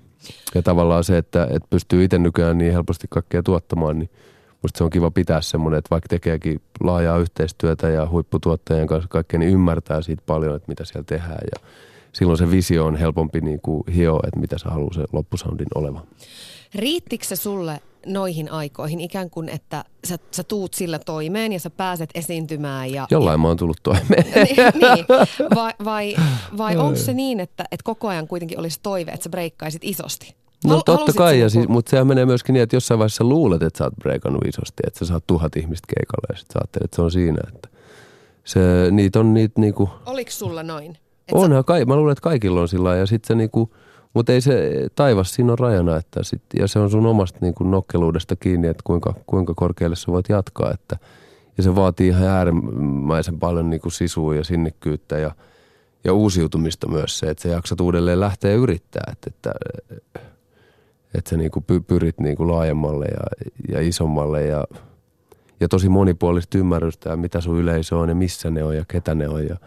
Ja tavallaan se, että, että pystyy itse nykyään niin helposti kaikkea tuottamaan, niin musta se on kiva pitää semmoinen, että vaikka tekeekin laajaa yhteistyötä ja huipputuottajien kanssa kaikkea, niin ymmärtää siitä paljon, että mitä siellä tehdään ja silloin se visio on helpompi niin kuin hioa, että mitä sä haluaa se loppusoundin olevan. Riittikö se sulle noihin aikoihin ikään kuin, että sä, sä tuut sillä toimeen ja sä pääset esiintymään ja... Jollain mä oon tullut toimeen. niin, niin. Vai, vai, vai onko se niin, että, että koko ajan kuitenkin olisi toive, että sä breikkaisit isosti? No Hal- totta kai, sä ja siis, mutta sehän menee myöskin niin, että jossain vaiheessa luulet, että sä oot breikannut isosti, että sä saat tuhat ihmistä keikalle ja sit sä ajattelet, että se on siinä. Että se, niitä on niitä niinku, Oliko sulla noin? Et onhan kai, mä luulen, että kaikilla on sillä ja sit se niinku, mutta ei se, taivas siinä on rajana, että sit, ja se on sun omasta niinku nokkeluudesta kiinni, että kuinka, kuinka korkealle sä voit jatkaa, että ja se vaatii ihan äärimmäisen paljon niinku sisua ja sinnikkyyttä ja, ja uusiutumista myös se, että sä jaksat uudelleen lähteä yrittää, että, että että sä niinku py, pyrit niinku laajemmalle ja, ja isommalle ja, ja tosi monipuolista ymmärrystä ja mitä sun yleisö on ja missä ne on ja ketä ne on ja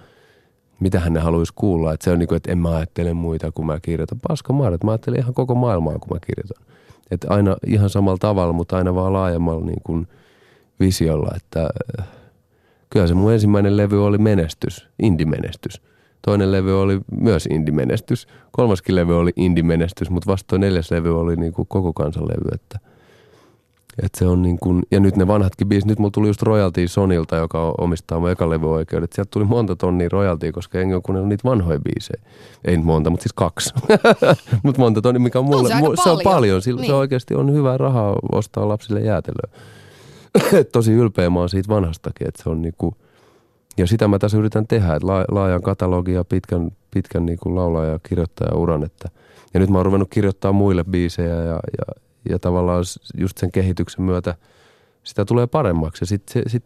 mitähän ne haluaisi kuulla. Että se on niinku, että en mä ajattele muita, kun mä kirjoitan. Paska maailma, mä ajattelen ihan koko maailmaa, kun mä kirjoitan. Että aina ihan samalla tavalla, mutta aina vaan laajemmalla niin kuin visiolla. Että äh, kyllä se mun ensimmäinen levy oli menestys, indie-menestys. Toinen levy oli myös indie-menestys. Kolmaskin levy oli indie-menestys, mutta vasta toi neljäs levy oli niin kuin koko kansan levy. Että, että se on niin kuin, ja nyt ne vanhatkin biisit, nyt mulla tuli just royalty Sonilta, joka omistaa mun ekan levyoikeudet. Sieltä tuli monta tonnia royaltia, koska en ole kuunnellut niitä vanhoja biisejä. Ei nyt monta, mutta siis kaksi. mutta monta tonnia, mikä on mulle, se aika mu- se on paljon. Sillä Niin. se oikeasti on hyvää rahaa ostaa lapsille jäätelöä. Tosi ylpeä mä oon siitä vanhastakin, että se on niinku, ja sitä mä tässä yritän tehdä, että laajan katalogia pitkän, pitkän niin kuin laulaja ja kirjoittaja uran. Että, ja nyt mä oon ruvennut kirjoittaa muille biisejä ja, ja, ja tavallaan just sen kehityksen myötä sitä tulee paremmaksi. Ja sitten sit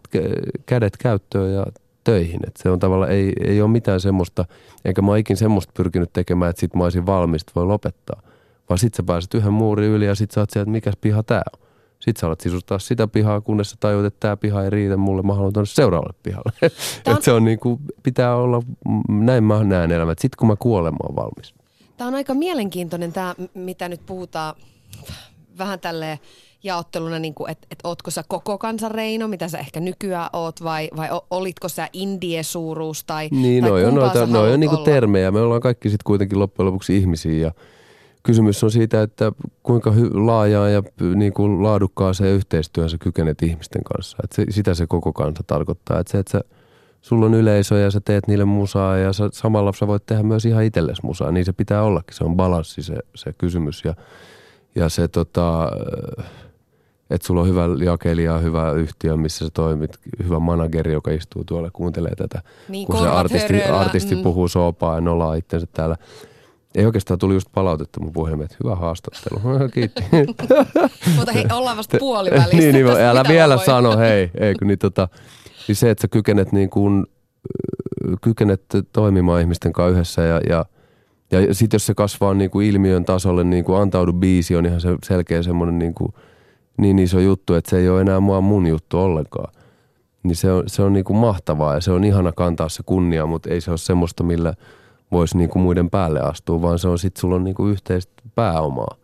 kädet käyttöön ja töihin. Et se on tavallaan, ei, ei ole mitään semmoista, eikä mä ikin semmoista pyrkinyt tekemään, että sit mä olisin valmis, voi lopettaa. Vaan sit sä pääset yhden muurin yli ja sit sä oot sieltä, että mikäs piha tää on. Sitten sä alat sisustaa sitä pihaa, kunnes sä tajut, että tämä piha ei riitä mulle, mä haluan tuonne seuraavalle pihalle. On... Et se on niin kuin, pitää olla, näin mä näen elämä, sitten kun mä kuolen, mä oon valmis. Tämä on aika mielenkiintoinen tämä, mitä nyt puhutaan vähän tälleen jaotteluna, niin että, että ootko sä koko kansan Reino, mitä sä ehkä nykyään oot, vai, vai olitko sä indie-suuruus, tai, niin, tai noi on, noita, noi on niin kuin termejä. Me ollaan kaikki sitten kuitenkin loppujen lopuksi ihmisiä, ja kysymys on siitä, että kuinka hy- laajaa ja niin kuin laadukkaaseen yhteistyöhön sä kykenet ihmisten kanssa. Että se, sitä se koko kansa tarkoittaa. Että se, että sä, sulla on yleisö ja sä teet niille musaa ja sä, samalla sä voit tehdä myös ihan itsellesi musaa. Niin se pitää ollakin. Se on balanssi se, se kysymys. Ja, ja se tota, että sulla on hyvä jakelija, hyvä yhtiö, missä sä toimit, hyvä manageri, joka istuu tuolla ja kuuntelee tätä. Niin, kun se artisti, artisti mm. puhuu soopaa ja nolaa itsensä täällä. Ei oikeastaan tuli just palautetta mun puhelimeen, että hyvä haastattelu. Kiitti. Mutta hei, ollaan vasta puolivälissä. niin, niin älä vielä voi. sano, hei. Ei, kun niin, tota, niin se, että sä kykenet, niin kuin, kykenet toimimaan ihmisten kanssa yhdessä ja, ja ja sitten jos se kasvaa niin kuin ilmiön tasolle, niin kuin antaudu biisi on ihan se selkeä semmoinen niin kuin – niin iso juttu, että se ei ole enää mua mun juttu ollenkaan. Niin se on, se on niin kuin mahtavaa ja se on ihana kantaa se kunnia, mutta ei se ole semmoista, millä voisi niin kuin muiden päälle astua, vaan se on sitten sulla on niin kuin yhteistä pääomaa.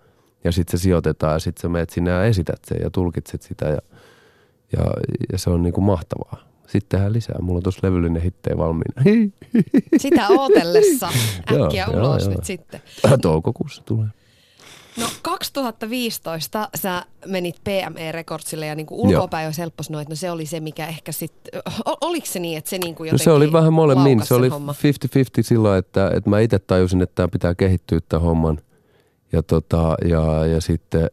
Ja sitten se sijoitetaan ja sitten sä menet sinne ja esität sen ja tulkitset sitä ja, ja, ja se on niin kuin mahtavaa. Sitten tehdään lisää. Mulla on tuossa levyllinen hittejä valmiina. Sitä ootellessa. Äkkiä ulos joo, nyt joo. sitten. Toukokuussa tulee. No 2015 sä menit PME Recordsille ja niinku ulkopäin jo helppo sanoa, että no se oli se, mikä ehkä sitten, oliko se niin, että se niinku jotenkin no se oli vähän molemmin, se oli 50-50 silloin, että, että mä itse tajusin, että tämä pitää kehittyä tämän homman. Ja, tota, ja, ja sitten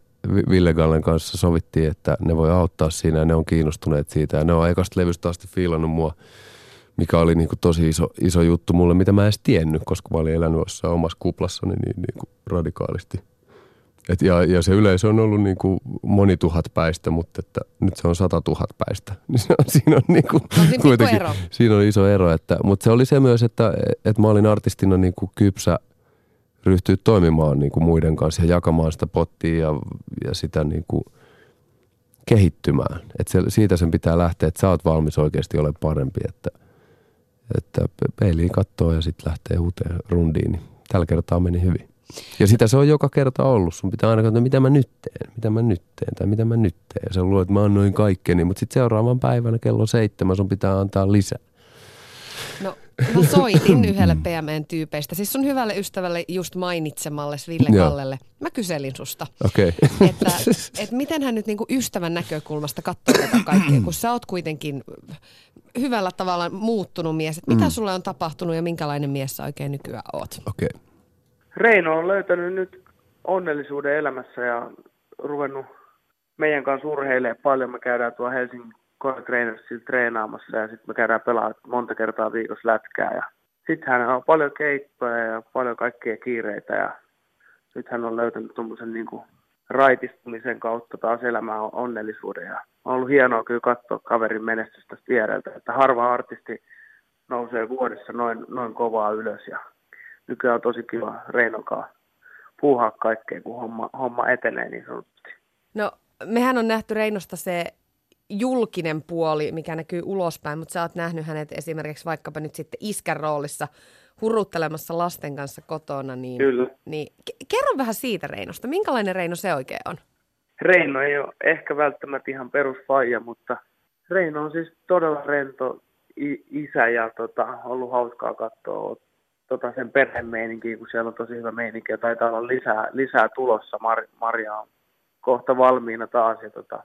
Ville Gallen kanssa sovittiin, että ne voi auttaa siinä ja ne on kiinnostuneet siitä. Ja ne on ekasta levystä asti fiilannut mua, mikä oli niin kuin tosi iso, iso juttu mulle, mitä mä en edes tiennyt, koska mä olin elänyt jossain omassa kuplassani niin, niin kuin radikaalisti – et ja, ja se yleisö on ollut niin kuin moni tuhat päistä, mutta että nyt se on sata tuhat päistä. Niin se on, siinä on niin kuin, on kuitenkin, ero. siinä on iso ero. Että, mutta se oli se myös, että, että mä olin artistina niin kuin kypsä ryhtyä toimimaan niin kuin muiden kanssa ja jakamaan sitä pottia ja, ja sitä niin kuin kehittymään. Että se, siitä sen pitää lähteä, että sä oot valmis oikeasti olemaan parempi. Että, että peiliin katsoo ja sitten lähtee uuteen rundiin. Niin tällä kertaa meni hyvin. Ja sitä se on joka kerta ollut. Sun pitää aina katsoa, mitä mä nyt teen, mitä mä nyt teen tai mitä mä nyt teen. Ja sä luulet, että mä annoin kaikkeni, mutta sitten seuraavan päivänä kello seitsemän sun pitää antaa lisää. No mä soitin yhdelle PMN tyypeistä, siis sun hyvälle ystävälle just mainitsemalle Ville Kallelle. Mä kyselin susta, okay. että, että miten hän nyt niinku ystävän näkökulmasta katsoo tätä kaikkea, kun sä oot kuitenkin hyvällä tavalla muuttunut mies. Että mitä mm. sulle on tapahtunut ja minkälainen mies sä oikein nykyään oot? Okei. Okay. Reino on löytänyt nyt onnellisuuden elämässä ja ruvennut meidän kanssa urheilemaan paljon. Me käydään tuolla Helsingin Core treenaamassa ja sitten me käydään pelaamaan monta kertaa viikossa lätkää. Ja sitten hän on paljon keikkoja ja paljon kaikkia kiireitä ja nyt hän on löytänyt tuommoisen niin raitistumisen kautta taas elämään onnellisuuden. Ja on ollut hienoa kyllä katsoa kaverin menestystä viereltä, että harva artisti nousee vuodessa noin, noin kovaa ylös ja nykyään on tosi kiva Reinokaa puuhaa kaikkea, kun homma, homma etenee niin sanotusti. No, mehän on nähty Reinosta se julkinen puoli, mikä näkyy ulospäin, mutta sä oot nähnyt hänet esimerkiksi vaikkapa nyt sitten iskän roolissa huruttelemassa lasten kanssa kotona. Niin, Kyllä. Niin, kerro vähän siitä Reinosta. Minkälainen Reino se oikein on? Reino ei ole ehkä välttämättä ihan perusfaija, mutta Reino on siis todella rento isä ja tota, ollut hauskaa katsoa tota, sen perhemeininkiin, kun siellä on tosi hyvä meininki ja taitaa olla lisää, lisää tulossa. Mar, Maria on kohta valmiina taas. Ja tota,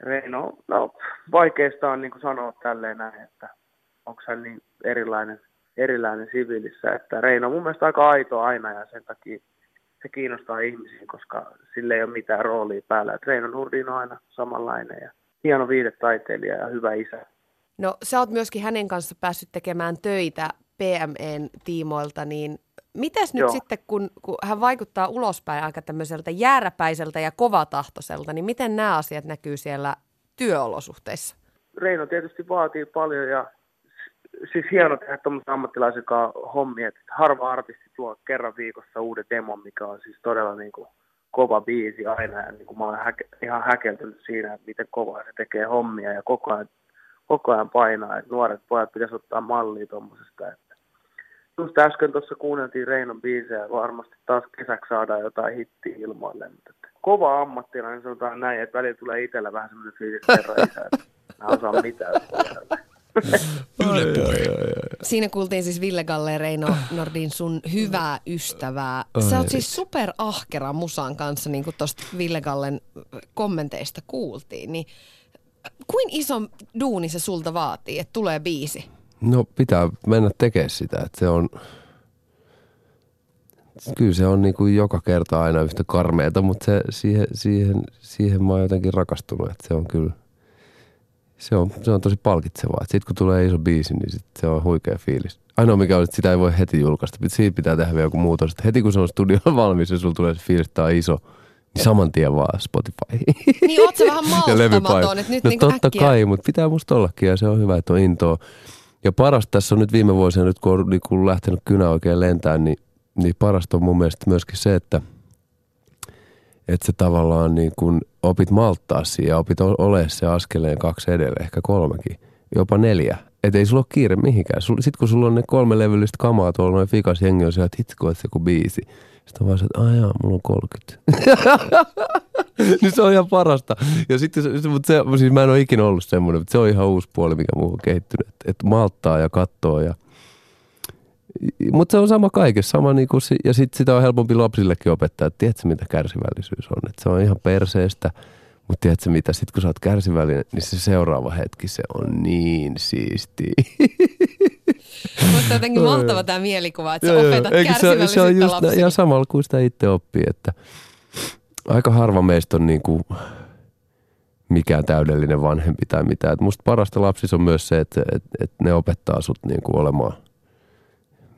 Reino, no vaikeasta on niin kuin sanoa tälleen näin, että onko hän niin erilainen, erilainen siviilissä. Että Reino on mun mielestä aika aito aina ja sen takia se kiinnostaa ihmisiä, koska sille ei ole mitään roolia päällä. Et Reino Nurdin on aina samanlainen ja hieno viidetaiteilija ja hyvä isä. No sä oot myöskin hänen kanssa päässyt tekemään töitä PMEn tiimoilta, niin mitäs nyt Joo. sitten, kun, kun hän vaikuttaa ulospäin aika tämmöiseltä jääräpäiseltä ja kovatahtoiselta, niin miten nämä asiat näkyy siellä työolosuhteissa? Reino tietysti vaatii paljon ja siis hieno tehdä tuommoisen ammattilaisen kanssa hommia, että harva artisti tuo kerran viikossa uuden demon, mikä on siis todella niin kuin kova biisi aina ja niin kuin mä olen häke, ihan häkeltynyt siinä, että miten kovaa se tekee hommia ja koko ajan, koko ajan painaa, että nuoret pojat pitäisi ottaa mallia tuommoisesta. Että just äsken tuossa kuunneltiin Reinon biisejä, varmasti taas kesäksi saadaan jotain hittiä ilmoille, mutta kova ammattilainen sanotaan näin, että välillä tulee itsellä vähän semmoinen fiilis että mä en osaa mitään. Yle Puhe. Siinä kuultiin siis Ville Galle Reino Nordin sun hyvää ystävää. Sä oot siis super ahkera musan kanssa, niin kuin tuosta Ville Gallen kommenteista kuultiin. Niin kuin iso duuni se sulta vaatii, että tulee biisi? No pitää mennä tekemään sitä, että se on, kyllä se on niin kuin joka kerta aina yhtä karmeeta, mutta se, siihen, siihen, siihen mä oon jotenkin rakastunut, että se on kyllä, se on, se on tosi palkitsevaa. Sitten kun tulee iso biisi, niin sit se on huikea fiilis. Ainoa mikä on, että sitä ei voi heti julkaista, siitä pitää tehdä vielä joku muutos. Että heti kun se on studiolla valmis ja sulla tulee se fiilis, että tää on iso, niin saman tien vaan Spotify. Niin oot sä vähän malttamaton, että nyt no niin totta äkkiä. kai, mutta pitää musta ollakin ja se on hyvä, että on intoa. Ja parasta tässä on nyt viime vuosina, nyt kun on niin kun lähtenyt kynä oikein lentää, niin, niin parasta on mun mielestä myöskin se, että, että se tavallaan niin kun opit malttaa siihen ja opit ole se askeleen kaksi edelle, ehkä kolmekin, jopa neljä. Että ei sulla ole kiire mihinkään. Sitten kun sulla on ne kolme levyllistä kamaa tuolla noin fikas jengi on siellä, että hitko, että se joku biisi. Sitten vaan se, että aijaa, mulla on 30. niin se on ihan parasta. Ja sitten mutta se, siis mä en ole ikinä ollut semmoinen, mutta se on ihan uusi puoli, mikä muuhun on kehittynyt. Että, että malttaa ja katsoo ja mutta se on sama kaikessa, sama niinku, ja sit sitä on helpompi lapsillekin opettaa, että tiedätkö mitä kärsivällisyys on, että se on ihan perseestä, mutta tiedätkö mitä, sit kun sä oot kärsivällinen, niin se seuraava hetki, se on niin siisti. Musta jotenkin mahtava tämä mielikuva, että sä Joo, joo. opetat Eikö se, se on kärsivällisyyttä just nä- ihan samalla kuin sitä itse oppii, että aika harva meistä on niinku mikään täydellinen vanhempi tai mitään. Et musta parasta lapsissa on myös se, että et, et ne opettaa sut niinku olemaan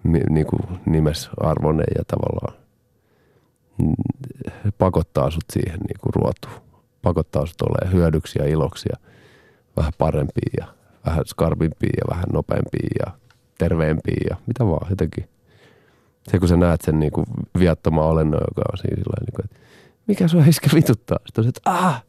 mi- niinku nimesarvoinen ja tavallaan pakottaa sut siihen niinku ruotuun. Pakottaa sut olemaan hyödyksi ja iloksi ja vähän parempia ja vähän skarpimpia ja vähän nopeampia ja terveempiä ja mitä vaan jotenkin. Se kun sä näet sen niinku viattoman olennon, joka on siinä sillä niinku, että mikä sua iskä vituttaa? Sitten on se, että ah,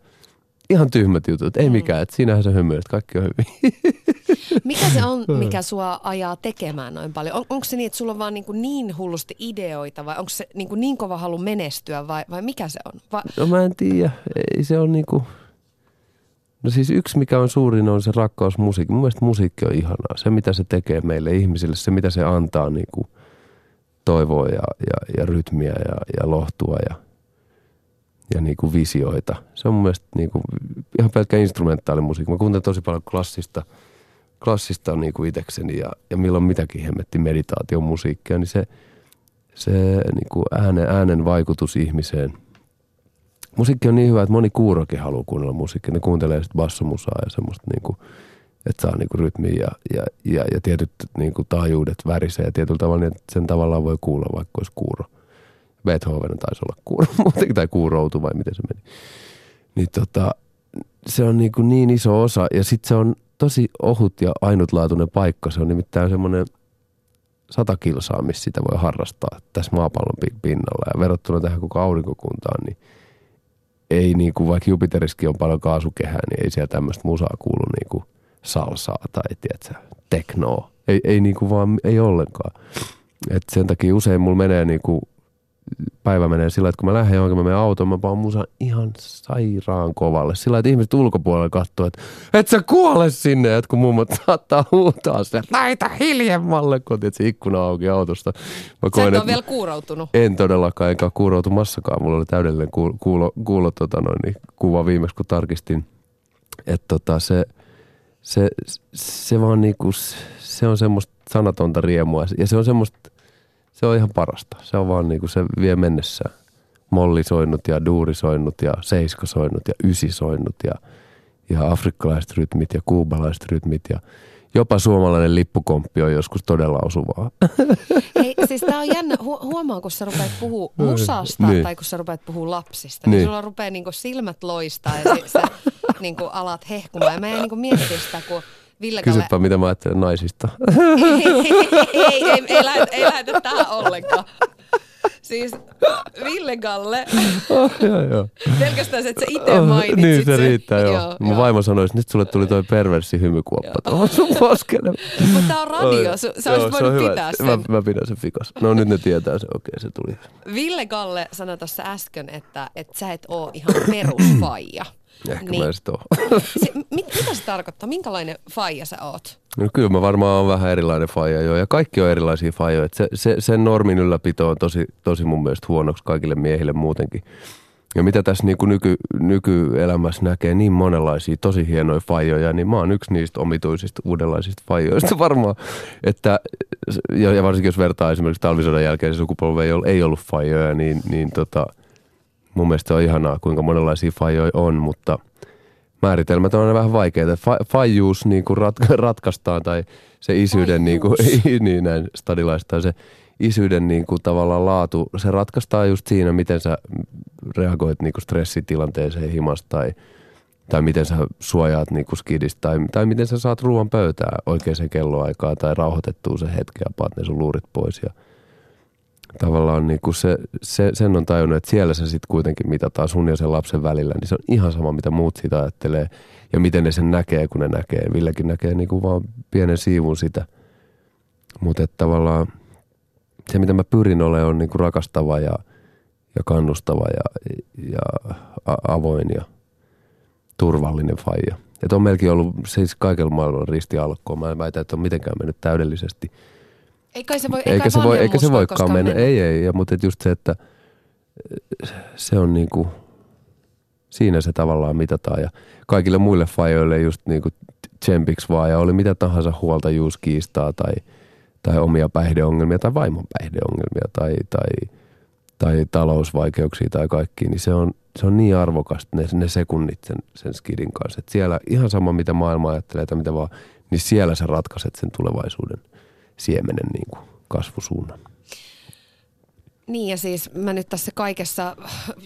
ihan tyhmät jutut, ei mikään, että siinähän se hymyilet, kaikki on hyvin. Mikä se on, mikä sua ajaa tekemään noin paljon? On, onko se niin, että sulla on vaan niin, kuin niin hullusti ideoita vai onko se niin, kuin niin kova halu menestyä vai, vai mikä se on? Vai, No mä en tiedä, ei se on niinku... No siis yksi mikä on suurin on se rakkaus musiikki. Mun mielestä musiikki on ihanaa. Se mitä se tekee meille ihmisille, se mitä se antaa niinku toivoa ja, ja, ja rytmiä ja, ja lohtua ja, ja niinku visioita. Se on mun mielestä niinku ihan pelkkä instrumentaalimusiikki. Mä kuuntelen tosi paljon klassista, klassista niinku itekseni ja, ja milloin mitäkin hemmetti meditaation musiikkia, niin se, se niinku äänen, äänen vaikutus ihmiseen – musiikki on niin hyvä, että moni kuurokin haluaa kuunnella musiikkia. Ne kuuntelee sitten bassomusaa ja semmoista niinku, että saa niinku rytmiä ja, ja, ja, ja tietyt niinku taajuudet värisee ja tietyllä tavalla, niin sen tavallaan voi kuulla, vaikka olisi kuuro. Beethoven taisi olla kuuro tai kuuroutu vai miten se meni. Niin tota, se on niinku niin iso osa ja sitten se on tosi ohut ja ainutlaatuinen paikka. Se on nimittäin semmoinen sata kilsaa, missä sitä voi harrastaa tässä maapallon pi- pinnalla. Ja verrattuna tähän koko aurinkokuntaan, niin ei niin kuin vaikka Jupiteriskin on paljon kaasukehää, niin ei siellä tämmöistä musaa kuulu niin kuin salsaa tai tiedätkö, teknoa. Ei, ei niin kuin vaan, ei ollenkaan. Et sen takia usein mulla menee niin kuin, päivä menee sillä, että kun mä lähden johonkin, mä menen autoon, mä paan musan ihan sairaan kovalle. Sillä että ihmiset ulkopuolella katsoo, että et sä kuole sinne, että kun mummot saattaa huutaa sitä, laita hiljemmalle, kun on se ikkuna auki autosta. Mä sä et ole vielä kuuroutunut. en todellakaan, enkä kuuroutumassakaan. Mulla oli täydellinen kuulo, kuulo, kuulo tota noin, niin kuva viimeksi, kun tarkistin. Että tota, se, se, se vaan niinku, se on semmoista sanatonta riemua. Ja se on semmoista, se on ihan parasta. Se on vaan niinku, se vie mennessään. Molli soinut ja duuri soinut ja seiska soinut ja ysi soinut ja, ja afrikkalaiset rytmit ja kuubalaiset rytmit ja jopa suomalainen lippukomppi on joskus todella osuvaa. Hei, siis tää on jännä. Hu- huomaa, kun sä rupeat puhua musasta Niin. tai kun sä rupeat puhua lapsista, niin, Niin. sulla rupeaa niinku silmät loistaa ja sä niinku alat hehkumaan. Ja mä en niinku miettiä sitä, kun Ville Kalle... Kysypä, mitä mä ajattelen naisista. ei, ei, ei, ei, lähdetä, ei lähdetä tähän ollenkaan. Siis Ville Galle, oh, joo, joo. pelkästään se, että sä itse mainitsit niin se sen. riittää, joo. joo Mun vaimo sanoi, että nyt sulle tuli toi perversi hymykuoppa tuohon sun poskelle. Mutta tää on radio, sä, sä olisit se voinut hyvä. pitää sen. Mä, mä pidän sen fikas. No nyt ne tietää se, okei se tuli. Ville Galle sanoi tuossa äsken, että, että sä et oo ihan perusfaija. Ehkä Niin. mä sit. Se, mit, mitä se tarkoittaa? Minkälainen faija sä oot? No kyllä mä varmaan on vähän erilainen faija joo, ja kaikki on erilaisia faijoja. Se, se, sen normin ylläpito on tosi, tosi mun mielestä huonoksi kaikille miehille muutenkin. Ja mitä tässä niin nyky, nykyelämässä näkee niin monenlaisia tosi hienoja faijoja, niin mä oon yksi niistä omituisista uudenlaisista faijoista varmaan. Että, ja, ja varsinkin jos vertaa esimerkiksi talvisodan jälkeen sukupolve ei ollut, ei ollut faijoja, niin, niin tota, mun mielestä on ihanaa, kuinka monenlaisia faijoja on, mutta määritelmät on aina vähän vaikeita. Fa, faijuus niin kuin rat, ratkaistaan tai se isyyden, niin, kuin, niin näin stadilaista, se isyyden niin kuin tavallaan laatu, se ratkaistaan just siinä, miten sä reagoit niin kuin stressitilanteeseen himasta tai, tai miten sä suojaat niin kuin skidistä tai, tai miten sä saat ruoan pöytään oikeaan kelloaikaan tai rauhoitettua se hetken ja paat ne sun luurit pois ja tavallaan niin kuin se, se, sen on tajunnut, että siellä se sitten kuitenkin mitataan sun ja sen lapsen välillä, niin se on ihan sama, mitä muut siitä ajattelee ja miten ne sen näkee, kun ne näkee. Villekin näkee niin kuin vaan pienen siivun sitä. Mutta tavallaan se, mitä mä pyrin olemaan, on niin kuin rakastava ja, ja kannustava ja, ja avoin ja turvallinen faija. Että on melkein ollut siis kaikella maailmalla ristialkkoa. Mä en väitä, että on mitenkään mennyt täydellisesti – Ei kai se voi, eikä se, voi, eikä se voikaan koskaan mennä. Ei, ei. Ja, mutta et just se, että se on niinku, siinä se tavallaan mitataan. Ja kaikille muille fajoille just niinku tsempiksi vaan. Ja oli mitä tahansa huoltajuuskiistaa tai, tai omia päihdeongelmia tai vaimon päihdeongelmia tai, tai, tai talousvaikeuksia tai kaikki. Niin se on, se on niin arvokasta ne, ne sekunnit sen, sen skidin kanssa. Et siellä ihan sama mitä maailma ajattelee tai mitä vaan, niin siellä sä ratkaiset sen tulevaisuuden siemenen niin kuin kasvusuunnan. Niin ja siis mä nyt tässä kaikessa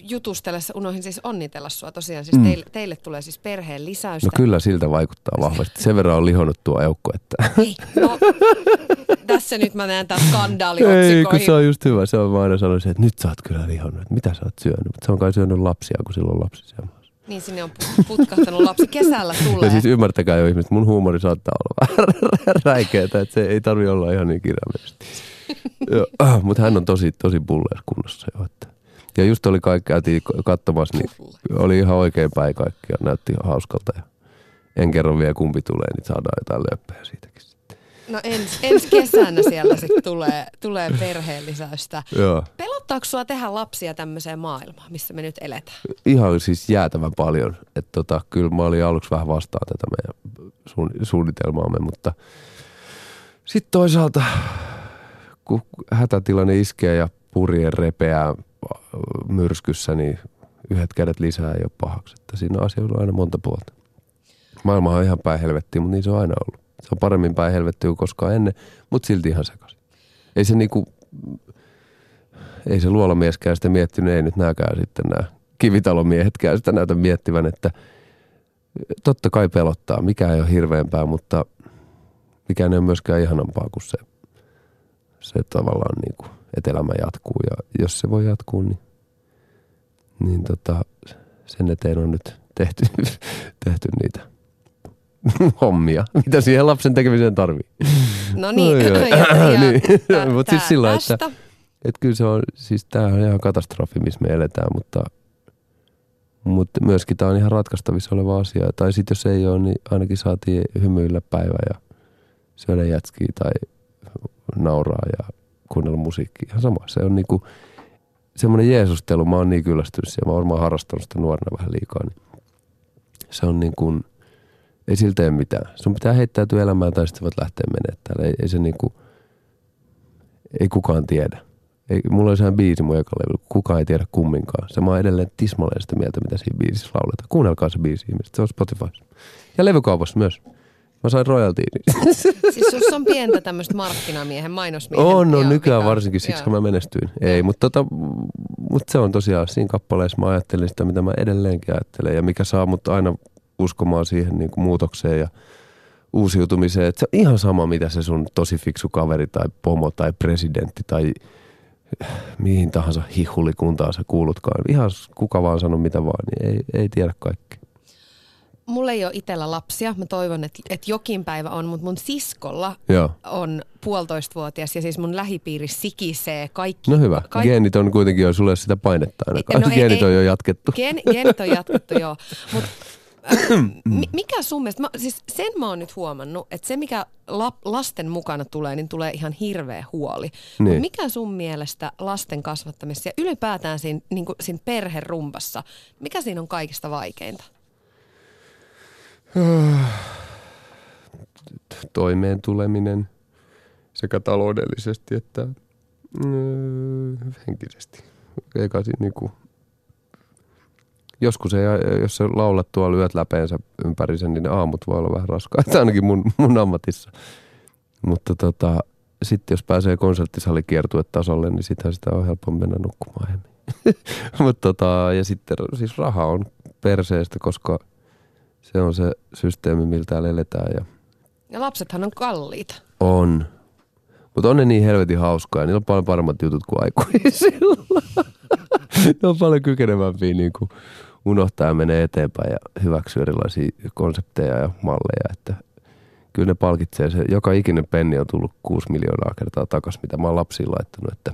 jutustellessa unohdin siis onnitella sua tosiaan. Siis Mm. teille, teille tulee siis perheen lisäystä. No kyllä siltä vaikuttaa vahvasti. Sen verran on lihonnut tuo eukko, että... Ei, no, tässä nyt mä näen taas Ei, kun se on just hyvä. Se on mä aina sanoisin, että nyt sä oot kyllä lihonnut. Mitä sä oot syönyt? Mutta se on kai syönyt lapsia, kun silloin lapsi siellä. Niin sinne on pu- putkahtanut lapsi. Kesällä tulee. Ja siis ymmärtäkää jo ihmiset, mun huumori saattaa olla vähän räikeetä, että se ei tarvi olla ihan niin kirjaimellisesti. Mutta hän on tosi, tosi bulleessa kunnossa jo. Että. Ja just oli kaikki, käytiin katsomassa, niin oli ihan oikein päin kaikki ja näytti ihan hauskalta. Ja en kerro vielä kumpi tulee, niin saadaan jotain löppejä siitäkin. No ens, ensi kesänä siellä sitten tulee, tulee perheen lisäystä. Joo. Pelottaako sua tehdä lapsia tämmöiseen maailmaan, missä me nyt eletään? Ihan siis jäätävän paljon. Että tota, kyllä mä olin aluksi vähän vastaan tätä meidän suun- suunnitelmaamme, mutta sitten toisaalta kun hätätilanne iskee ja purje repeää myrskyssä, niin yhdet kädet lisää ei ole pahaksi. Että siinä asioilla on aina monta puolta. Maailma on ihan päin helvettiä, mutta niin se on aina ollut. Se on paremmin päin helvettiä kuin koskaan ennen, mutta silti ihan sekaisin. Ei se niinku, ei se luolamieskään sitä miettinyt, ei nyt nääkään sitten nämä kivitalomiehetkään sitä näytä miettivän, että totta kai pelottaa, mikä ei ole hirveämpää, mutta mikään ei ole myöskään ihanampaa kuin se, se tavallaan niin kuin, että elämä jatkuu ja jos se voi jatkuu, niin, niin tota, sen eteen on nyt tehty, tehty niitä hommia, mitä siihen lapsen tekemiseen tarvii. No niin, ja, ja, Niin. tä- Mut siis tää sillä, että-. Että kyllä se on, siis tämähän on ihan katastrofi, missä me eletään, mutta, mutta myöskin tämä on ihan ratkaistavissa oleva asia. Tai sitten jos ei ole, niin ainakin saatiin hymyillä päivä ja syödä jätskiä tai nauraa ja kuunnella musiikkia. Ihan sama. Se on niinku semmoinen jeesustelu. Mä oon niin kyllästynyt siihen. Mä oon varmaan harrastanut sitä nuorena vähän liikaa. Niin se on niin kuin, ei siltä tee mitään. Sun pitää heittäytyä elämään tai sitten voit lähteä menemään täällä. Ei, ei se niinku, ei kukaan tiedä. Ei, mulla oli sehän biisi mun eka levy, kukaan ei tiedä kumminkaan. Se mä oon edelleen tismalleen sitä mieltä, mitä siinä biisissä lauletaan. Kuunnelkaa se biisi ihmiset, se on Spotify. Ja levykaupassa myös. Mä sain royaltiin. Siis sussa on pientä tämmöistä markkinamiehen, mainosmiehen. On, on joo, nykyään vika. varsinkin, siksi Joo. mä menestyin. Ei, mutta tota, mut se on tosiaan, siinä kappaleessa mä ajattelin sitä, mitä mä edelleenkin ajattelen. Ja mikä saa mut aina uskomaan siihen niin kuin muutokseen ja uusiutumiseen. Että se on ihan sama, mitä se sun tosi fiksu kaveri tai pomo tai presidentti tai mihin tahansa hihulikuntaan sä kuulutkaan. Ihan kuka vaan sano mitä vaan, niin ei, ei tiedä kaikki. Mulla ei ole itsellä lapsia. Mä toivon, että, että jokin päivä on, mutta mun siskolla Joo. on puolitoistavuotias ja siis mun lähipiiri sikisee kaikki. No hyvä. Kaikki, Geenit on kuitenkin jo sulle sitä painetta ainakaan. No ei- Geenit on ei- jo jatkettu. Gen, genit on jatkettu, joo. Mut, mi- mikä sun mielestä, mä, siis sen mä oon nyt huomannut, että se mikä la, lasten mukana tulee, niin tulee ihan hirveä huoli. Niin. Mut mikä sun mielestä lasten kasvattamisessa ja ylipäätään siinä, niin kuin siinä perherumpassa, mikä siinä on kaikista vaikeinta? toimeen tuleminen sekä taloudellisesti että mm, henkisesti. Eikä siinä niinku, joskus ei, jos sä laulat tuolla lyöt läpeensä ympäri sen, niin ne aamut voi olla vähän raskaita, ainakin mun, mun ammatissa. Mutta tota, sitten jos pääsee konserttisalikiertuetasolle, niin sittenhän sitä on helppo mennä nukkumaan. Mutta tota, ja sitten siis raha on perseestä, koska se on se systeemi, miltä täällä eletään ja Ja lapsethan on kalliita. on. Mutta on ne niin helvetin hauskaa niillä on paljon paremmat jutut kuin aikuisilla. ne on paljon kykenevämpiä niin kuin unohtaa ja menee eteenpäin ja hyväksyä erilaisia konsepteja ja malleja. Että kyllä ne palkitsee se. Joka ikinen penni on tullut 6 miljoonaa kertaa takaisin, mitä mä oon lapsiin laittanut. Että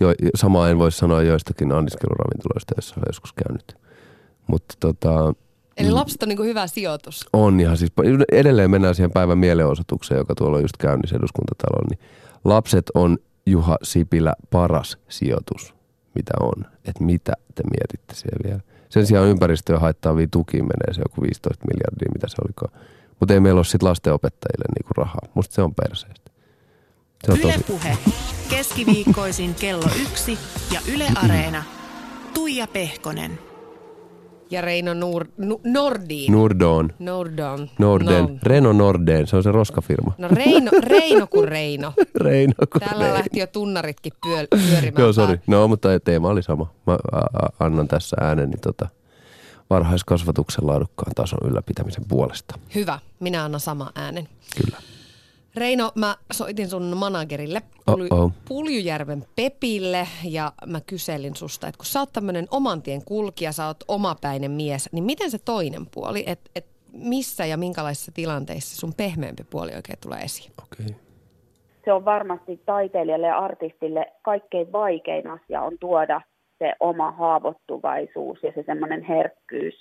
jo, samaa en voi sanoa joistakin anniskeluravintoloista, joissa olen joskus käynyt. Mutta tota, Eli lapset on niin kuin hyvä sijoitus. on ihan siis, edelleen mennään siihen päivän mielenosoitukseen, joka tuolla on just käynnissä eduskuntatalolla, niin lapset on Juha Sipilä paras sijoitus, mitä on. Että mitä te mietitte siellä vielä. Sen sijaan ympäristöä haittaavia tukiin menee se joku 15 miljardia, mitä se olikaan. Mutta ei meillä ole sitten lastenopettajille niinku rahaa. Musta se on perseestä. Se on Yle tosi. Puhe. Keskiviikkoisin kello yksi ja Yle Areena. Tuija Pehkonen. Ja Reino Nur, nu, Nordin. Nordon. Nordon. Norden. No, Reno Norden, se on se roskafirma. no Reino, Reino kuin Reino. Reino. kun Täällä Reino. lähti jo tunnaritkin pyö, pyörimään. Joo, sori. No, mutta teema oli sama. Mä a, a, annan tässä ääneni tota, varhaiskasvatuksen laadukkaan tason ylläpitämisen puolesta. Hyvä, minä annan sama äänen. Kyllä. Reino, mä soitin sun managerille, Oh-oh. Puljujärven Pepille, ja mä kyselin susta, että kun sä oot tämmönen oman tien kulkija, sä oot omapäinen mies, niin miten se toinen puoli, että et missä ja minkälaisissa tilanteissa sun pehmeämpi puoli oikein tulee esiin? Okei. Okay. se on varmasti taiteilijalle ja artistille kaikkein vaikein asia on tuoda se oma haavoittuvaisuus ja se semmoinen herkkyys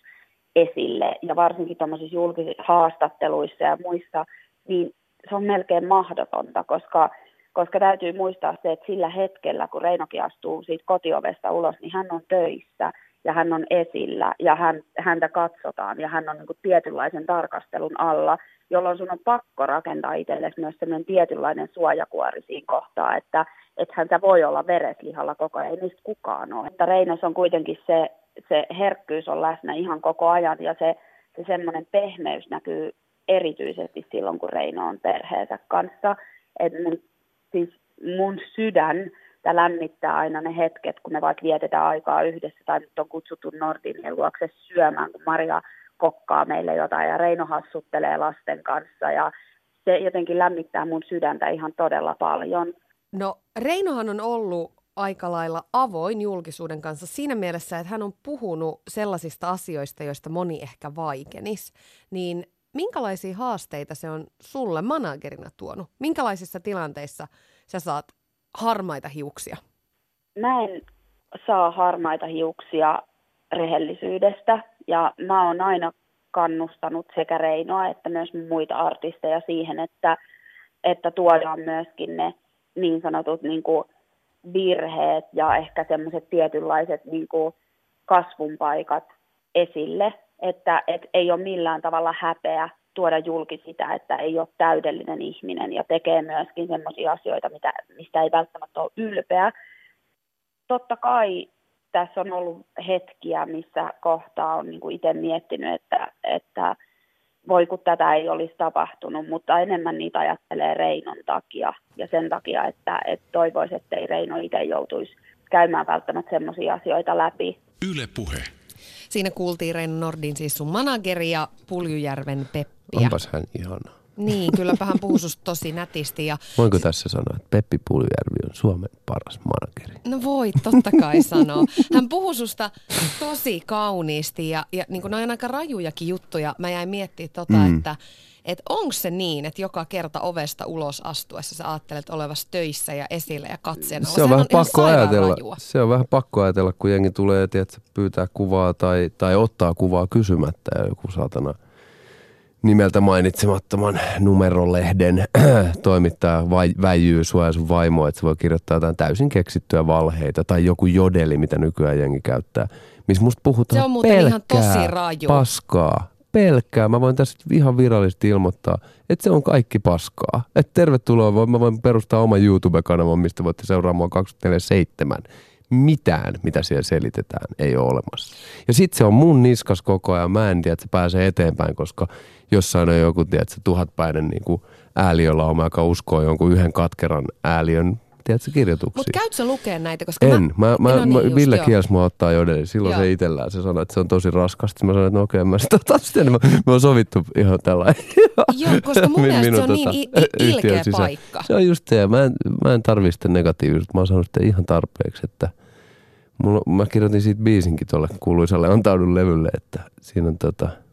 esille. Ja varsinkin tuommoisissa julkisissa haastatteluissa ja muissa, niin se on melkein mahdotonta, koska, koska täytyy muistaa se, että sillä hetkellä, kun Reinokin astuu siitä kotiovesta ulos, niin hän on töissä ja hän on esillä ja hän, häntä katsotaan ja hän on niin kuin tietynlaisen tarkastelun alla, jolloin sun on pakko rakentaa itsellesi myös sellainen tietynlainen suojakuori siinä kohtaa, että ethän sä voi olla vereslihalla koko ajan, ei niistä kukaan ole. Että Reinos on kuitenkin se, se herkkyys on läsnä ihan koko ajan ja se, se semmoinen pehmeys näkyy erityisesti silloin, kun Reino on perheensä kanssa. Et mun, siis mun sydän tämä lämmittää aina ne hetket, kun me vaikka vietetään aikaa yhdessä tai nyt on kutsuttu Nordinin luokse syömään, kun Maria kokkaa meille jotain ja Reino hassuttelee lasten kanssa ja se jotenkin lämmittää mun sydäntä ihan todella paljon. No Reinohan on ollut aika lailla avoin julkisuuden kanssa siinä mielessä, että hän on puhunut sellaisista asioista, joista moni ehkä vaikenis. Niin minkälaisia haasteita se on sulle managerina tuonut? Minkälaisissa tilanteissa sä saat harmaita hiuksia? Mä en saa harmaita hiuksia rehellisyydestä ja mä oon aina kannustanut sekä Reinoa että myös muita artisteja siihen, että, että tuodaan myöskin ne niin sanotut niin kuin virheet ja ehkä semmoiset tietynlaiset niin kuin kasvun paikat esille, että et ei ole millään tavalla häpeä tuoda julki sitä, että ei ole täydellinen ihminen ja tekee myöskin sellaisia asioita, mitä, mistä ei välttämättä ole ylpeä. Totta kai tässä on ollut hetkiä, missä kohtaa on niin itse miettinyt, että, että voi kun tätä ei olisi tapahtunut, mutta enemmän niitä ajattelee Reinon takia ja sen takia, että, että toivoisi, että ei Reino itse joutuisi käymään välttämättä sellaisia asioita läpi. Yle Puhe. Siinä kuultiin Reino Nordin siis sun manageri ja Puljujärven Peppiä. Onpas hän ihana. Niin, kylläpä hän puhuu tosi nätisti. Ja... Voinko tässä sanoa, että Peppi Puljujärvi on Suomen paras manageri? No voi, totta kai sanoa. Hän puhuu susta tosi kauniisti ja, ja niin kuin on aika rajujakin juttuja. Mä jäin miettimään tota, mm. että että onko se niin, että joka kerta ovesta ulos astuessa sä ajattelet olevasi töissä ja esillä ja katseena? Se on vähän pakko ajatella. Rajua. Se on vähän pakko ajatella, kun jengi tulee, että pyytää kuvaa tai, tai ottaa kuvaa kysymättä ja joku saatana – nimeltä mainitsemattoman numerolehden toimittaja vai, väijyy sua ja sun vaimoa, että se voi kirjoittaa jotain täysin keksittyä valheita tai joku jodeli, mitä nykyään jengi käyttää. Missä musta puhutaan Se on muuten ihan tosi raju. paskaa. Pelkkää. Mä voin tässä ihan virallisesti ilmoittaa, että se on kaikki paskaa. Että tervetuloa, mä voin perustaa oman YouTube-kanavan, mistä voitte seuraa mua 24 mitään, mitä siellä selitetään, ei ole olemassa. Ja sitten se on mun niskas koko ajan. Mä en tiedä, että se pääsee eteenpäin, koska jossain on joku, tiedätkö, tuhatpäinen niin kuin ääliölauma, joka uskoo jonkun yhden katkeran ääliön tiedätkö, kirjoituksia. Mutta käytkö sä lukea näitä? Koska en. Mä, mä, no niin, mä, Ville kielsi mua ottaa joden. Silloin Joo. se itsellään. Se sanoi, että se on tosi raskasta. Mä sanoin, että no okei, okay, mä sitä otan sitten. Me, me on sovittu ihan tällä Joo, koska mun mielestä se on niin tota, ilkeä paikka. Se on just se. Mä en, mä en tarvitse sitä negatiivisuutta. Mä oon saanut sitä ihan tarpeeksi, että mulla, mä kirjoitin siitä biisinkin tuolle kuuluisalle Antaudun levylle, että siinä on tota –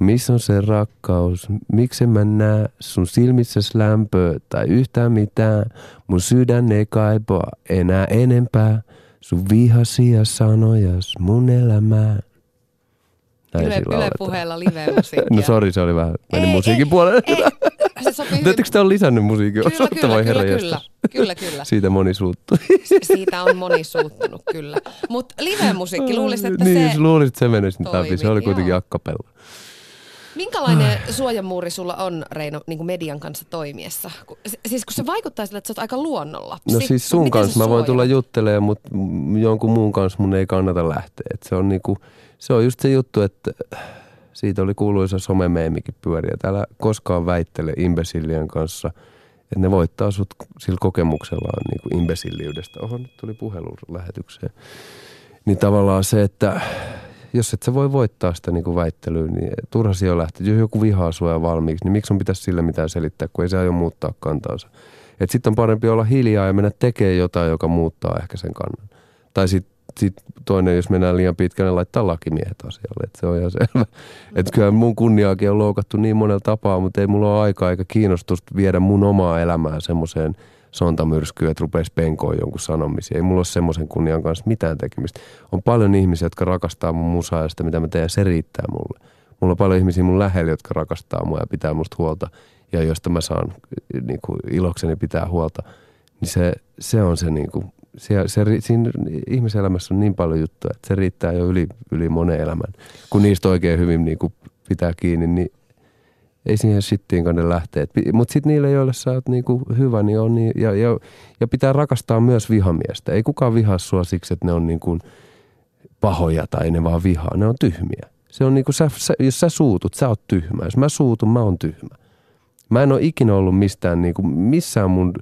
missä on se rakkaus? Miksi mä näe sun silmissä lämpöä tai yhtään mitään? Mun sydän ei kaipaa enää enempää. Sun vihasia sanojas mun elämää. Näin Yle, Yle puheella live-musiikkia. no sori, se oli vähän, meni ei, musiikin ei, puolelle. Ei, se sopii hyvin. te on lisännyt musiikkia? Kyllä, kyllä, kyllä, kyllä, kyllä, kyllä. Siitä moni suuttui. Siitä on moni suuttunut, kyllä. Mutta live-musiikki, luulisit, että niin, se Niin, luulisit, että se menisi läpi. Se oli kuitenkin akkapella. Minkälainen suojamuuri sulla on, Reino, niin kuin median kanssa toimiessa? Siis kun se vaikuttaa sille, että sä oot aika luonnonlapsi. No siis sun kanssa mä voin tulla juttelemaan, mutta jonkun muun kanssa mun ei kannata lähteä. Et se, on niinku, se on just se juttu, että siitä oli kuuluisa somemeemikin pyöriä. Täällä koskaan väittele imbesillien kanssa, että ne voittaa sut sillä kokemuksellaan niin kuin imbesilliydestä. Oho, nyt tuli puhelu lähetykseen. Niin tavallaan se, että jos et sä voi voittaa sitä niin kuin väittelyä, niin turha siellä lähteä. Jos joku vihaa sua valmiiksi, niin miksi on pitäisi sille mitään selittää, kun ei se aio muuttaa kantaansa. Että sitten on parempi olla hiljaa ja mennä tekemään jotain, joka muuttaa ehkä sen kannan. Tai sitten sit toinen, jos mennään liian pitkälle, niin laittaa lakimiehet asialle. Että se on ihan selvä. Mm. Että kyllä mun kunniaakin on loukattu niin monella tapaa, mutta ei mulla ole aikaa eikä kiinnostusta viedä mun omaa elämää semmoiseen – sontamyrskyä, että rupeisi penkoon jonkun sanomisia. Ei mulla ole semmoisen kunnian kanssa mitään tekemistä. On paljon ihmisiä, jotka rakastaa mun musaa ja sitä, mitä mä teen, se riittää mulle. Mulla on paljon ihmisiä mun lähellä, jotka rakastaa mua ja pitää musta huolta ja josta mä saan niin kuin, ilokseni pitää huolta. Niin se, se on se, niin kuin, se, se, siinä ihmiselämässä on niin paljon juttuja, että se riittää jo yli, yli monen elämän. Kun niistä oikein hyvin niin kuin, pitää kiinni, niin ei siihen shittiin kanne lähteä. Mutta sitten niille, joille sä oot niinku hyvä, niin on niin, ja, ja, ja, pitää rakastaa myös vihamiestä. Ei kukaan vihaa sua siksi, että ne on niinku pahoja tai ne vaan vihaa. Ne on tyhmiä. Se on niinku, sä, sä, jos sä suutut, sä oot tyhmä. Jos mä suutun, mä oon tyhmä. Mä en ole ikinä ollut mistään, niinku, missään mun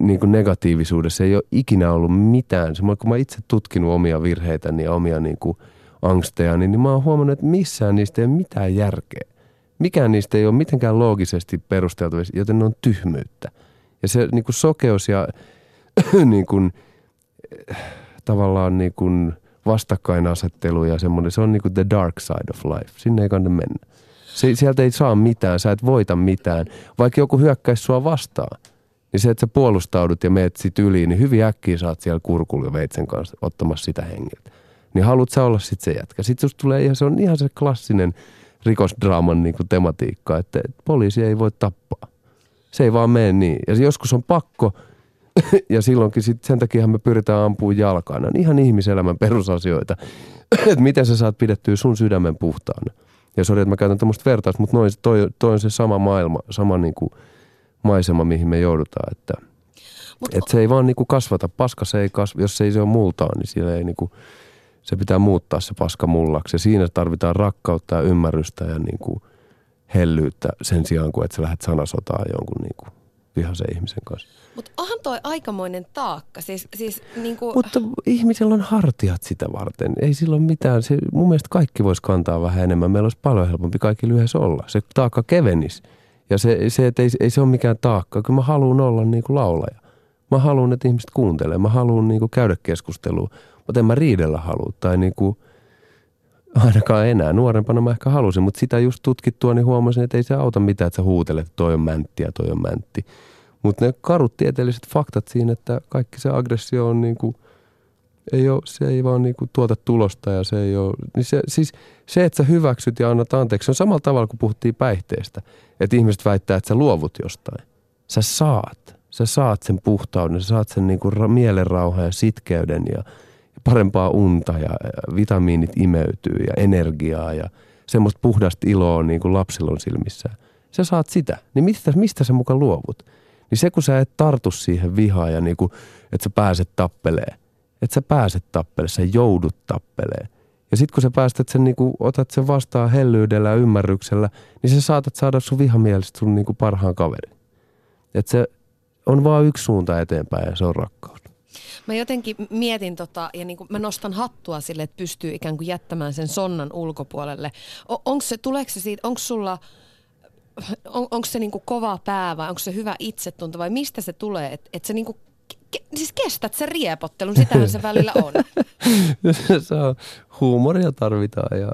niinku negatiivisuudessa ei ole ikinä ollut mitään. Se, kun mä itse tutkinut omia virheitäni ja omia niinku angsteja, niin, niin mä oon huomannut, että missään niistä ei ole mitään järkeä mikään niistä ei ole mitenkään loogisesti perusteltu, joten ne on tyhmyyttä. Ja se niin kuin sokeus ja niin kuin, tavallaan niin kuin vastakkainasettelu ja semmoinen, se on niin kuin the dark side of life. Sinne ei kannata mennä. Se, sieltä ei saa mitään, sä et voita mitään. Vaikka joku hyökkäisi sua vastaan, niin se, että sä puolustaudut ja meet sit yli, niin hyvin äkkiä saat siellä kurkulla veitsen kanssa ottamassa sitä hengiltä. Niin haluat sä olla sitten se jätkä. Susta tulee ihan, se on ihan se klassinen – rikosdraaman niin kuin tematiikka, että poliisi ei voi tappaa. Se ei vaan mene niin. Ja joskus on pakko, ja silloinkin sit sen takia me pyritään ampumaan jalkaan. On ihan ihmiselämän perusasioita, että miten sä saat pidettyä sun sydämen puhtaana. Ja sori, että mä käytän tämmöistä vertaus, mutta noin, toi, toi on se sama maailma, sama niin kuin maisema, mihin me joudutaan. Että, Mut, että se ei vaan niin kuin kasvata. Paska se ei kasva, jos se ei se ole multaa, niin siellä ei niin kuin, se pitää muuttaa se paska mullaksi. Ja siinä tarvitaan rakkautta ja ymmärrystä ja niin kuin hellyyttä sen sijaan, kuin että sä lähdet sanasotaan jonkun niin kuin vihaisen ihmisen kanssa. Mutta onhan toi aikamoinen taakka. Siis, siis niinku, Mutta ihmisellä on hartiat sitä varten. Ei silloin mitään. Se, mun mielestä kaikki voisi kantaa vähän enemmän. Meillä olisi paljon helpompi kaikki lyhyessä olla. Se taakka kevenisi. Ja se, se että ei, ei se ole mikään taakka. Kyllä mä haluan olla niin kuin laulaja. Mä haluan, että ihmiset kuuntelee. Mä haluan niin kuin käydä keskustelua. Mutta en mä riidellä halua. Tai niin kuin, ainakaan enää. Nuorempana mä ehkä halusin, mutta sitä just tutkittua, niin huomasin, että ei se auta mitään, että sä huutelet, että toi on mäntti ja toi on mäntti. Mutta ne karut tieteelliset faktat siinä, että kaikki se aggressio on niin kuin, ei ole, se ei vaan niin kuin tuota tulosta ja se ei ole, niin se, siis se, että sä hyväksyt ja annat anteeksi, on samalla tavalla kuin puhuttiin päihteestä. Että ihmiset väittää, että sä luovut jostain. Sä saat. Sä saat sen puhtauden, sä saat sen niin kuin mielenrauhan ja sitkeyden ja parempaa unta ja, vitamiinit imeytyy ja energiaa ja semmoista puhdasta iloa niin kuin lapsilla on silmissään. Sä saat sitä. Niin mistä, mistä sä mukaan luovut? Niin se, kun sä et tartu siihen vihaan ja niin kuin, että sä pääset tappeleen. Että sä pääset tappeleen, sä joudut tappeleen. Ja sitten kun sä päästät sen, niin kuin, otat sen vastaan hellyydellä ja ymmärryksellä, niin sä saatat saada sun vihamielistä sun niin kuin parhaan kaverin. Että se on vaan yksi suunta eteenpäin ja se on rakkaus. Mä jotenkin mietin tota, ja niin mä nostan hattua sille, että pystyy ikään kuin jättämään sen sonnan ulkopuolelle. O- onko se, tuleeko se siitä, onko sulla, on, onko se niin kova pää vai onko se hyvä itsetunto vai mistä se tulee, että et sä niin kuin, ke, siis kestät sen riepottelun, sitähän se välillä on. se on, huumoria tarvitaan ja,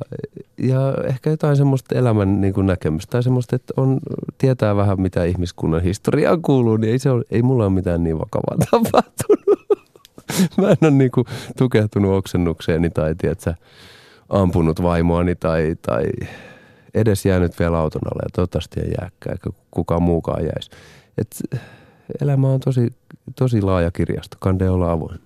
ja ehkä jotain semmoista elämän niin kuin näkemystä tai semmoista, että on, tietää vähän mitä ihmiskunnan historiaan kuuluu, niin ei, se ole, ei mulla ole mitään niin vakavaa tapahtunut. Mä en ole niin kuin tukehtunut oksennukseeni tai tiedätkö, ampunut vaimoani tai, tai edes jäänyt vielä auton alle ja toivottavasti ei jääkään, eikä kukaan muukaan jäisi. Et elämä on tosi, tosi laaja kirjasto, kande olla avoin.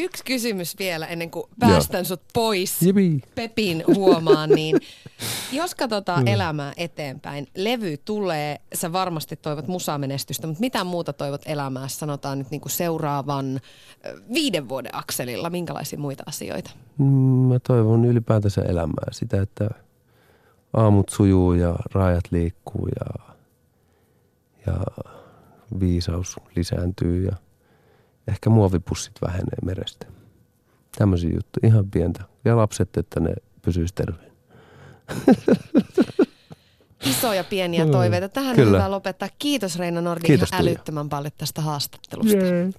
Yksi kysymys vielä ennen kuin päästän sut pois Jipi. Pepin huomaan, niin jos katsotaan elämää eteenpäin, levy tulee, sä varmasti toivot musamenestystä, mutta mitä muuta toivot elämää, sanotaan nyt niin kuin seuraavan ö, viiden vuoden akselilla, minkälaisia muita asioita? Mm, Mä toivon ylipäätänsä elämää sitä, että aamut sujuu ja rajat liikkuu ja, ja viisaus lisääntyy ja ehkä muovipussit vähenee merestä. Tämmöisiä juttuja, ihan pientä. Ja lapset, että ne pysyisivät terveen. Isoja pieniä toiveita. Tähän on kyllä. hyvä lopettaa. Kiitos Reina Nordi Kiitos, ihan älyttömän paljon tästä haastattelusta.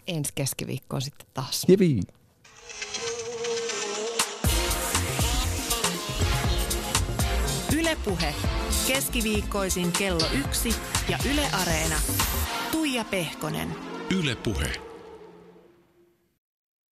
Ensi keskiviikkoon sitten taas. Jipi. Ylepuhe keskiviikkoisin kello yksi ja Yle Areena. Tuija Pehkonen. Yle Puhe.